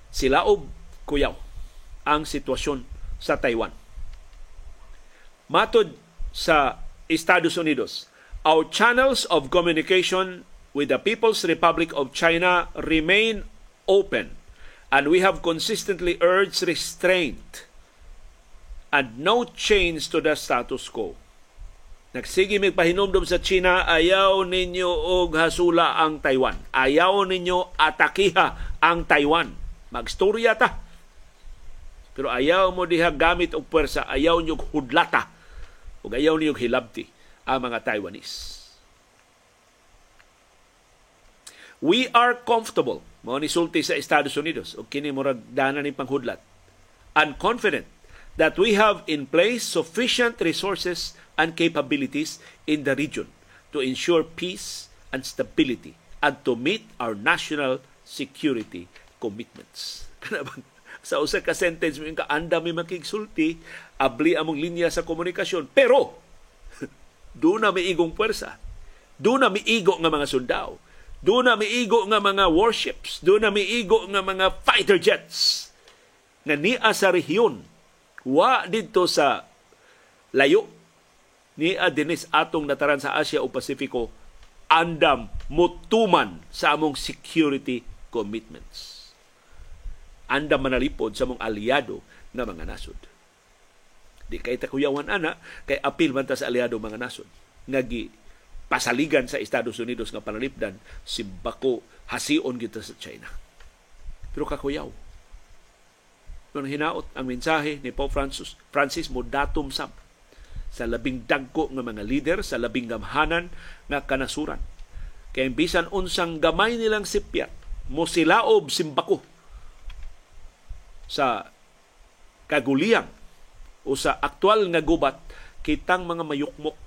silaob kuyaw ang sitwasyon sa Taiwan. Matod sa Estados Unidos, our channels of communication with the People's Republic of China remain open and we have consistently urged restraint and no change to the status quo. Nagsige mig pahinomdom sa China, ayaw ninyo og hasula ang Taiwan. Ayaw ninyo atakiha ang Taiwan. Magstorya ta pero ayaw mo diha gamit og puwersa, ayaw nyo hudlata ug ayaw niyog hilabti ang mga Taiwanese. We are comfortable, mo ni sulti sa Estados Unidos, o kini murag dana ni panghudlat, and confident that we have in place sufficient resources and capabilities in the region to ensure peace and stability and to meet our national security commitments. [LAUGHS] sa usa ka sentence mo ka anda mi makigsulti abli among linya sa komunikasyon. Pero [LAUGHS] do na miigong puwersa. Do na miigo nga mga sundao. Do na miigo nga mga warships. Do na miigo nga mga fighter jets. Nga niya sa rehiyon wa didto sa layo ni Adenis atong nataran sa Asia o Pasifiko andam mutuman sa among security commitments anda manalipod sa mong aliado nga mga nasod. Di kay takuyawan ana, kay apil man ta sa aliado mga nasod. Ngagi pasaligan sa Estados Unidos nga panalipdan, si Bako hasion kita sa China. Pero kakuyaw. Nung hinaot ang mensahe ni Pope Francis, Francis mo datum sab sa labing dagko nga mga leader sa labing gamhanan nga kanasuran. Kay bisan unsang gamay nilang sipyat, mo silaob simbako sa kaguliyang o sa aktual nga gubat kitang mga mayukmok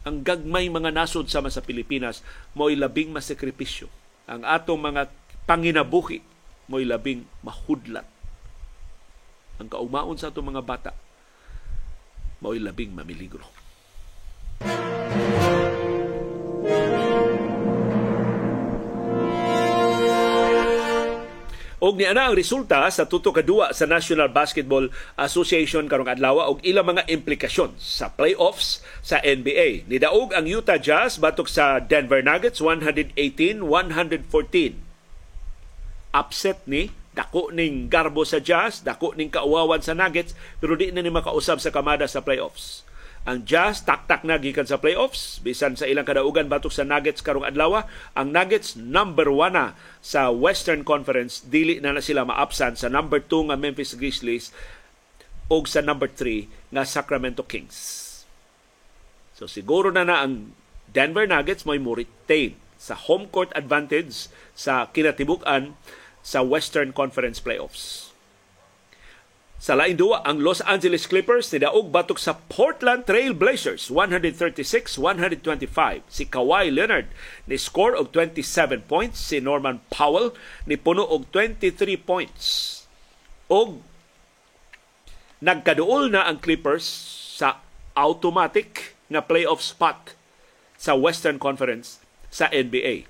ang gagmay mga nasod sama sa Pilipinas mo'y labing masakripisyo. Ang atong mga panginabuhi mo'y labing mahudlat. Ang kaumaon sa atong mga bata mo'y labing mamiligro. Og ni ana ang resulta sa tuto kadua sa National Basketball Association karong adlaw og ilang mga implikasyon sa playoffs sa NBA. Nidaog ang Utah Jazz batok sa Denver Nuggets 118-114. Upset ni dako ning garbo sa Jazz, dako ning kauwawan sa Nuggets pero di na ni makausab sa kamada sa playoffs. Ang Jazz taktak na gikan sa playoffs bisan sa ilang kadaugan batok sa Nuggets karong adlaw. Ang Nuggets number 1 na sa Western Conference dili na na sila maapsan sa number 2 nga Memphis Grizzlies o sa number 3 nga Sacramento Kings. So siguro na na ang Denver Nuggets may mo retain sa home court advantage sa kinatibuk-an sa Western Conference playoffs. Sa lain duwa, ang Los Angeles Clippers nidaog batok sa Portland Trail Blazers 136-125. Si Kawhi Leonard ni score og 27 points, si Norman Powell ni puno og 23 points. Og nagkaduol na ang Clippers sa automatic nga playoff spot sa Western Conference sa NBA.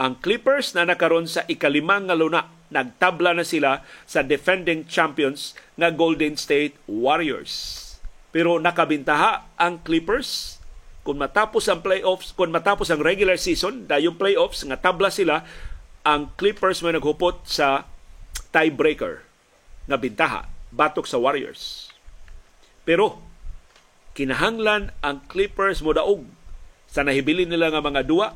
Ang Clippers na nakaron sa ikalimang nga luna nagtabla na sila sa defending champions nga Golden State Warriors. Pero nakabintaha ang Clippers kung matapos ang playoffs, kung matapos ang regular season, dayong playoffs nga tabla sila, ang Clippers may naghupot sa tiebreaker nga bintaha batok sa Warriors. Pero kinahanglan ang Clippers mo daog sa nahibilin nila nga mga duwa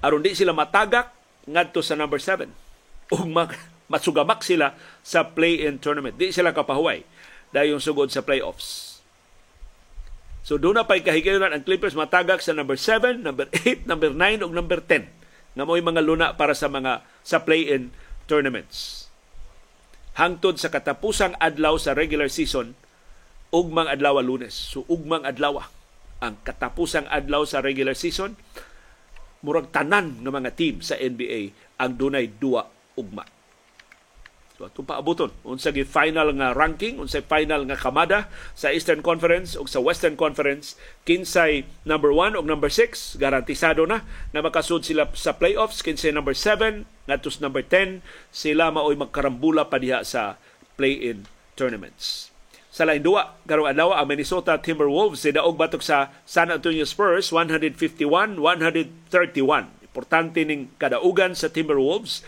aron di sila matagak ngadto sa number 7 [LAUGHS] ug masugamak sila sa play-in tournament. Di sila kapahuway dahil sugod sa playoffs. So doon na pa'y kahigayonan ang Clippers matagak sa number 7, number [LAUGHS] 8, number 9 ug number 10 nga mo'y mga luna para sa mga sa play-in tournaments. Hangtod sa katapusang adlaw sa regular season, ugmang adlaw lunes. So ugmang adlaw ang katapusang adlaw sa regular season, murag tanan ng mga team sa NBA ang dunay duwa ugma. So atong paabuton unsa gi final nga ranking, unsa final nga kamada sa Eastern Conference ug sa Western Conference, kinsay number 1 ug number 6 garantisado na na makasud sila sa playoffs, kinsay number 7 ngadto number 10 sila maoy magkarambula pa diha sa play-in tournaments. Sa lain duwa, karong adlaw ang Minnesota Timberwolves sidaog batok sa San Antonio Spurs 151-131. Importante ning kadaugan sa Timberwolves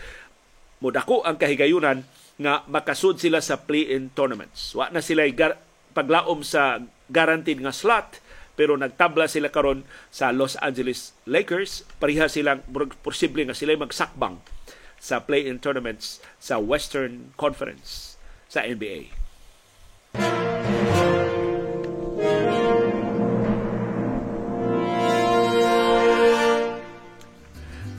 mudako ang kahigayunan nga makasud sila sa play-in tournaments. Wa na sila gar- paglaom sa guaranteed nga slot pero nagtabla sila karon sa Los Angeles Lakers. Pariha silang posible nga sila magsakbang sa play-in tournaments sa Western Conference sa NBA.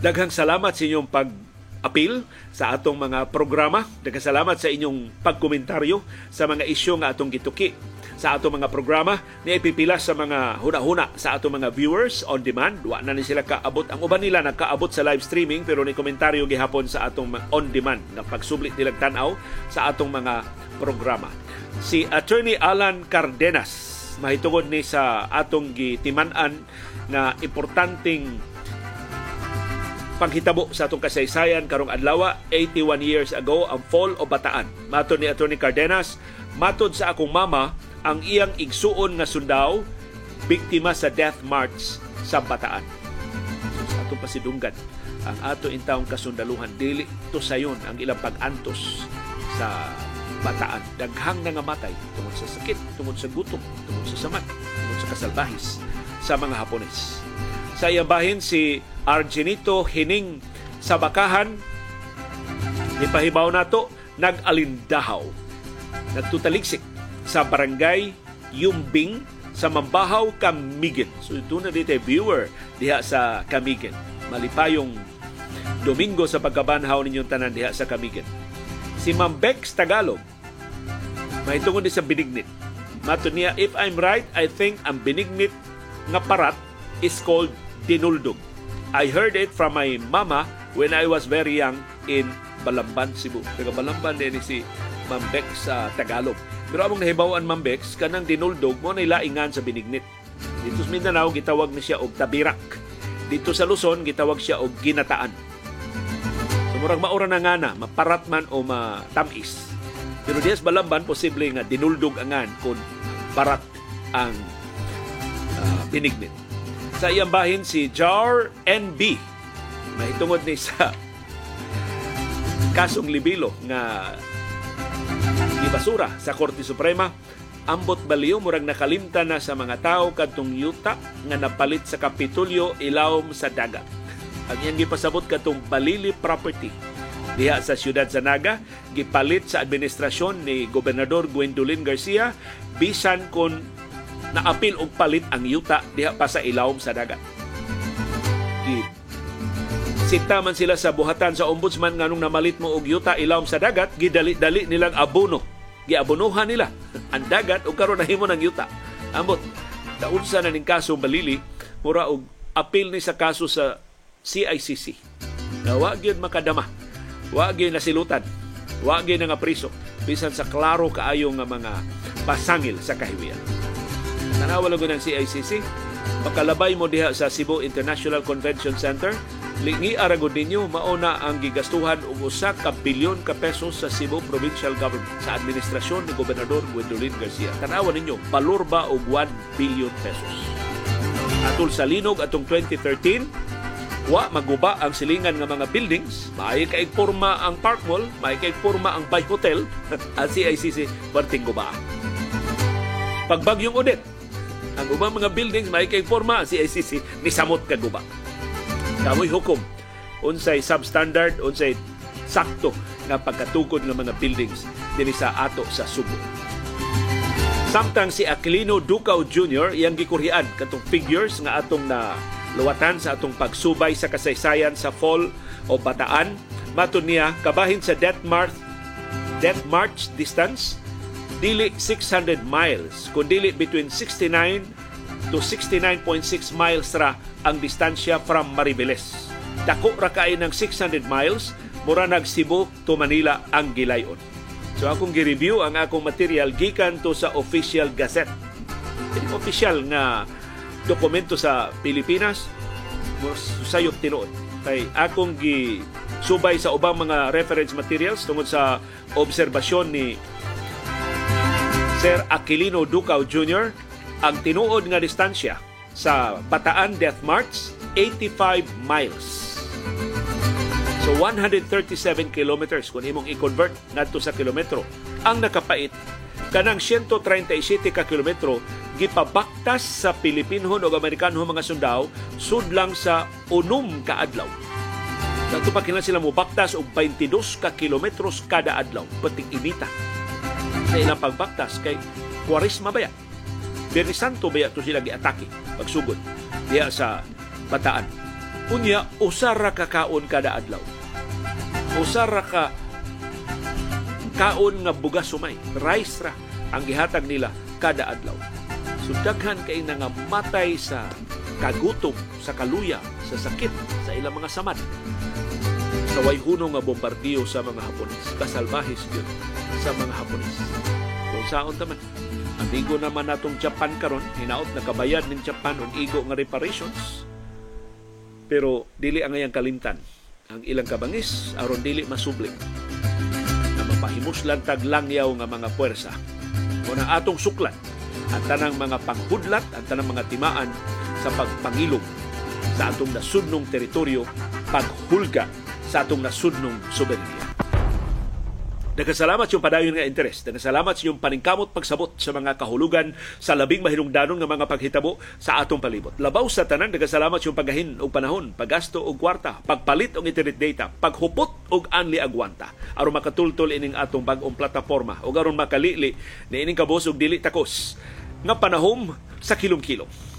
Daghang salamat sa inyong pag apil sa atong mga programa. Daghang salamat sa inyong pagkomentaryo sa mga isyu nga atong gituki sa atong mga programa ni ipipila sa mga huna-huna sa atong mga viewers on demand. Wa na ni sila kaabot. Ang uban nila nakaabot sa live streaming pero ni komentaryo gihapon sa atong on demand na pagsublit nilang tan-aw sa atong mga programa. Si Attorney Alan Cardenas mahitungod ni sa atong gitiman-an na importanteng panghitabo sa atong kasaysayan karong adlaw 81 years ago ang fall of Bataan. Matod ni Attorney Cardenas, matod sa akong mama, ang iyang igsuon nga sundao biktima sa death march sa Bataan. Atong pasidunggan, ang ato intawong kasundaluhan dili to sayon ang ilang pag-antos sa Bataan. Daghang nangamatay tungod sa sakit, tungod sa gutom, tungod sa samat, tungod sa kasalbahis sa mga Hapones. Sa iyang bahin si Argenito Hining sa Bakahan. Ipahibaw nato nag-alindahaw. Nagtutaliksik sa barangay Yumbing sa Mambahaw, Camigin. So ito na dito viewer diha sa Camigin. Malipayong Domingo sa pagkabanhaw ninyong tanan diha sa Camigin. Si Mambex Tagalog may tungod sa binignit. Mato niya, if I'm right, I think ang binignit nga parat is called dinuldog. I heard it from my mama when I was very young in Balamban, Cebu. Taga Balamban din si Mambek sa Tagalog. Pero among nahibawan Mambek, kanang dinuldog mo na laingan sa binignit. Dito sa Mindanao, gitawag ni siya og tabirak. Dito sa Luzon, gitawag siya og ginataan. So murag maura na nga na, maparat man o matamis. Pero diya Balamban, posible nga dinuldog angan kung parat ang uh, binignit sa iyang bahin si Jar NB. Mahitungod ni sa kasong libilo nga gibasura sa Korte Suprema ambot baliw murag nakalimta na sa mga tao kadtong yuta nga napalit sa Kapitulyo ilawom sa dagat. Ang iyang gipasabot katong balili property diha sa siyudad sa Naga gipalit sa administrasyon ni Gobernador Gwendolyn Garcia bisan kon naapil og palit ang yuta diha pa sa ilawom sa dagat. Gi Sita man sila sa buhatan sa ombudsman nganong namalit mo og yuta ilawom sa dagat, gidali-dali nilang abono. Giabonohan nila [LAUGHS] ang dagat ug karon nahimo ng yuta. Ambot taunsa na ning kaso balili mura og apil ni sa kaso sa CICC. Na wa gyud makadama. Wa gyud nasilutan. Wa gyud nga priso bisan sa klaro kaayo nga mga pasangil sa kahiwiyan. Tanawa lang ng CICC. Makalabay mo diha sa Cebu International Convention Center. Lingi aragod ninyo, mauna ang gigastuhan og usa ka bilyon ka pesos sa Cebu Provincial Government sa administrasyon ni Gobernador Gwendolyn Garcia. Tanawa ninyo, palor ba og 1 billion pesos. Atul sa linog atong 2013, wa maguba ang silingan nga mga buildings, maay kay forma ang Park Mall, maay kay forma ang Bay Hotel [LAUGHS] at CICC perting guba. Pagbagyong udit, ang ubang mga buildings may kay forma si ICC ni samot kaguba. Kamoy hukom unsay substandard unsay sakto nga pagkatukod ng mga buildings dinhi sa ato sa Subo. Samtang si Aquilino Ducao Jr. iyang gikurhian katong figures nga atong na luwatan sa atong pagsubay sa kasaysayan sa fall o bataan matud niya kabahin sa death march death march distance dili 600 miles, kundi between 69 to 69.6 miles ra ang distansya from Maribeles. Dako ra kay ng 600 miles, mura nag Cebu to Manila ang gilayon. So akong gi-review ang akong material gikan to sa official gazette. Ini official nga dokumento sa Pilipinas sayop tinuod. Kay akong gi subay sa ubang mga reference materials tungod sa obserbasyon ni Sir Aquilino Ducao Jr. ang tinuod nga distansya sa Bataan Death March 85 miles. So 137 kilometers kung imong i-convert ngadto sa kilometro. Ang nakapait kanang 137 ka kilometro gipabaktas sa Pilipinhon o Amerikanhon mga sundao sudlang sa unom ka adlaw. Dato pa sila mo baktas og 22 ka kilometros kada adlaw, pating inita sa ilang pagbaktas kay Quaresma baya. Biyernes Santo baya to sila giatake pagsugod diya sa Bataan. Unya, usara ka kaon kada adlaw. Usara ka kaon nga bugas sumay, rice ra ang gihatag nila kada adlaw. So daghan kay nga matay sa kagutom, sa kaluya, sa sakit, sa ilang mga samad. Sa way hunong nga bombardiyo sa mga Hapones, kasalbahis yun sa mga Hapones. Kung saon taman, amigo naman natong Japan karon, hinaot na kabayad ng Japan og igo nga reparations. Pero dili ang ngayang kalimtan ang ilang kabangis aron dili masubli na mapahimuslan tag langyaw nga mga puwersa. Muna atong suklan ang tanang mga panghudlat, ang tanang mga timaan sa pagpangilog sa atong nasudnong teritoryo, paghulga sa atong nasudnong soberenya. Nagkasalamat yung padayon nga interes. Nagkasalamat sa yung paningkamot pagsabot sa mga kahulugan sa labing mahinungdanon nga mga paghitabo sa atong palibot. Labaw sa tanan, nagkasalamat yung paggahin og panahon, paggasto og kwarta, pagpalit og internet data, paghupot og anli agwanta aron makatultol ining atong bag-ong plataporma o aron makalili ni ining kabos og dili takos nga panahom sa kilom-kilom.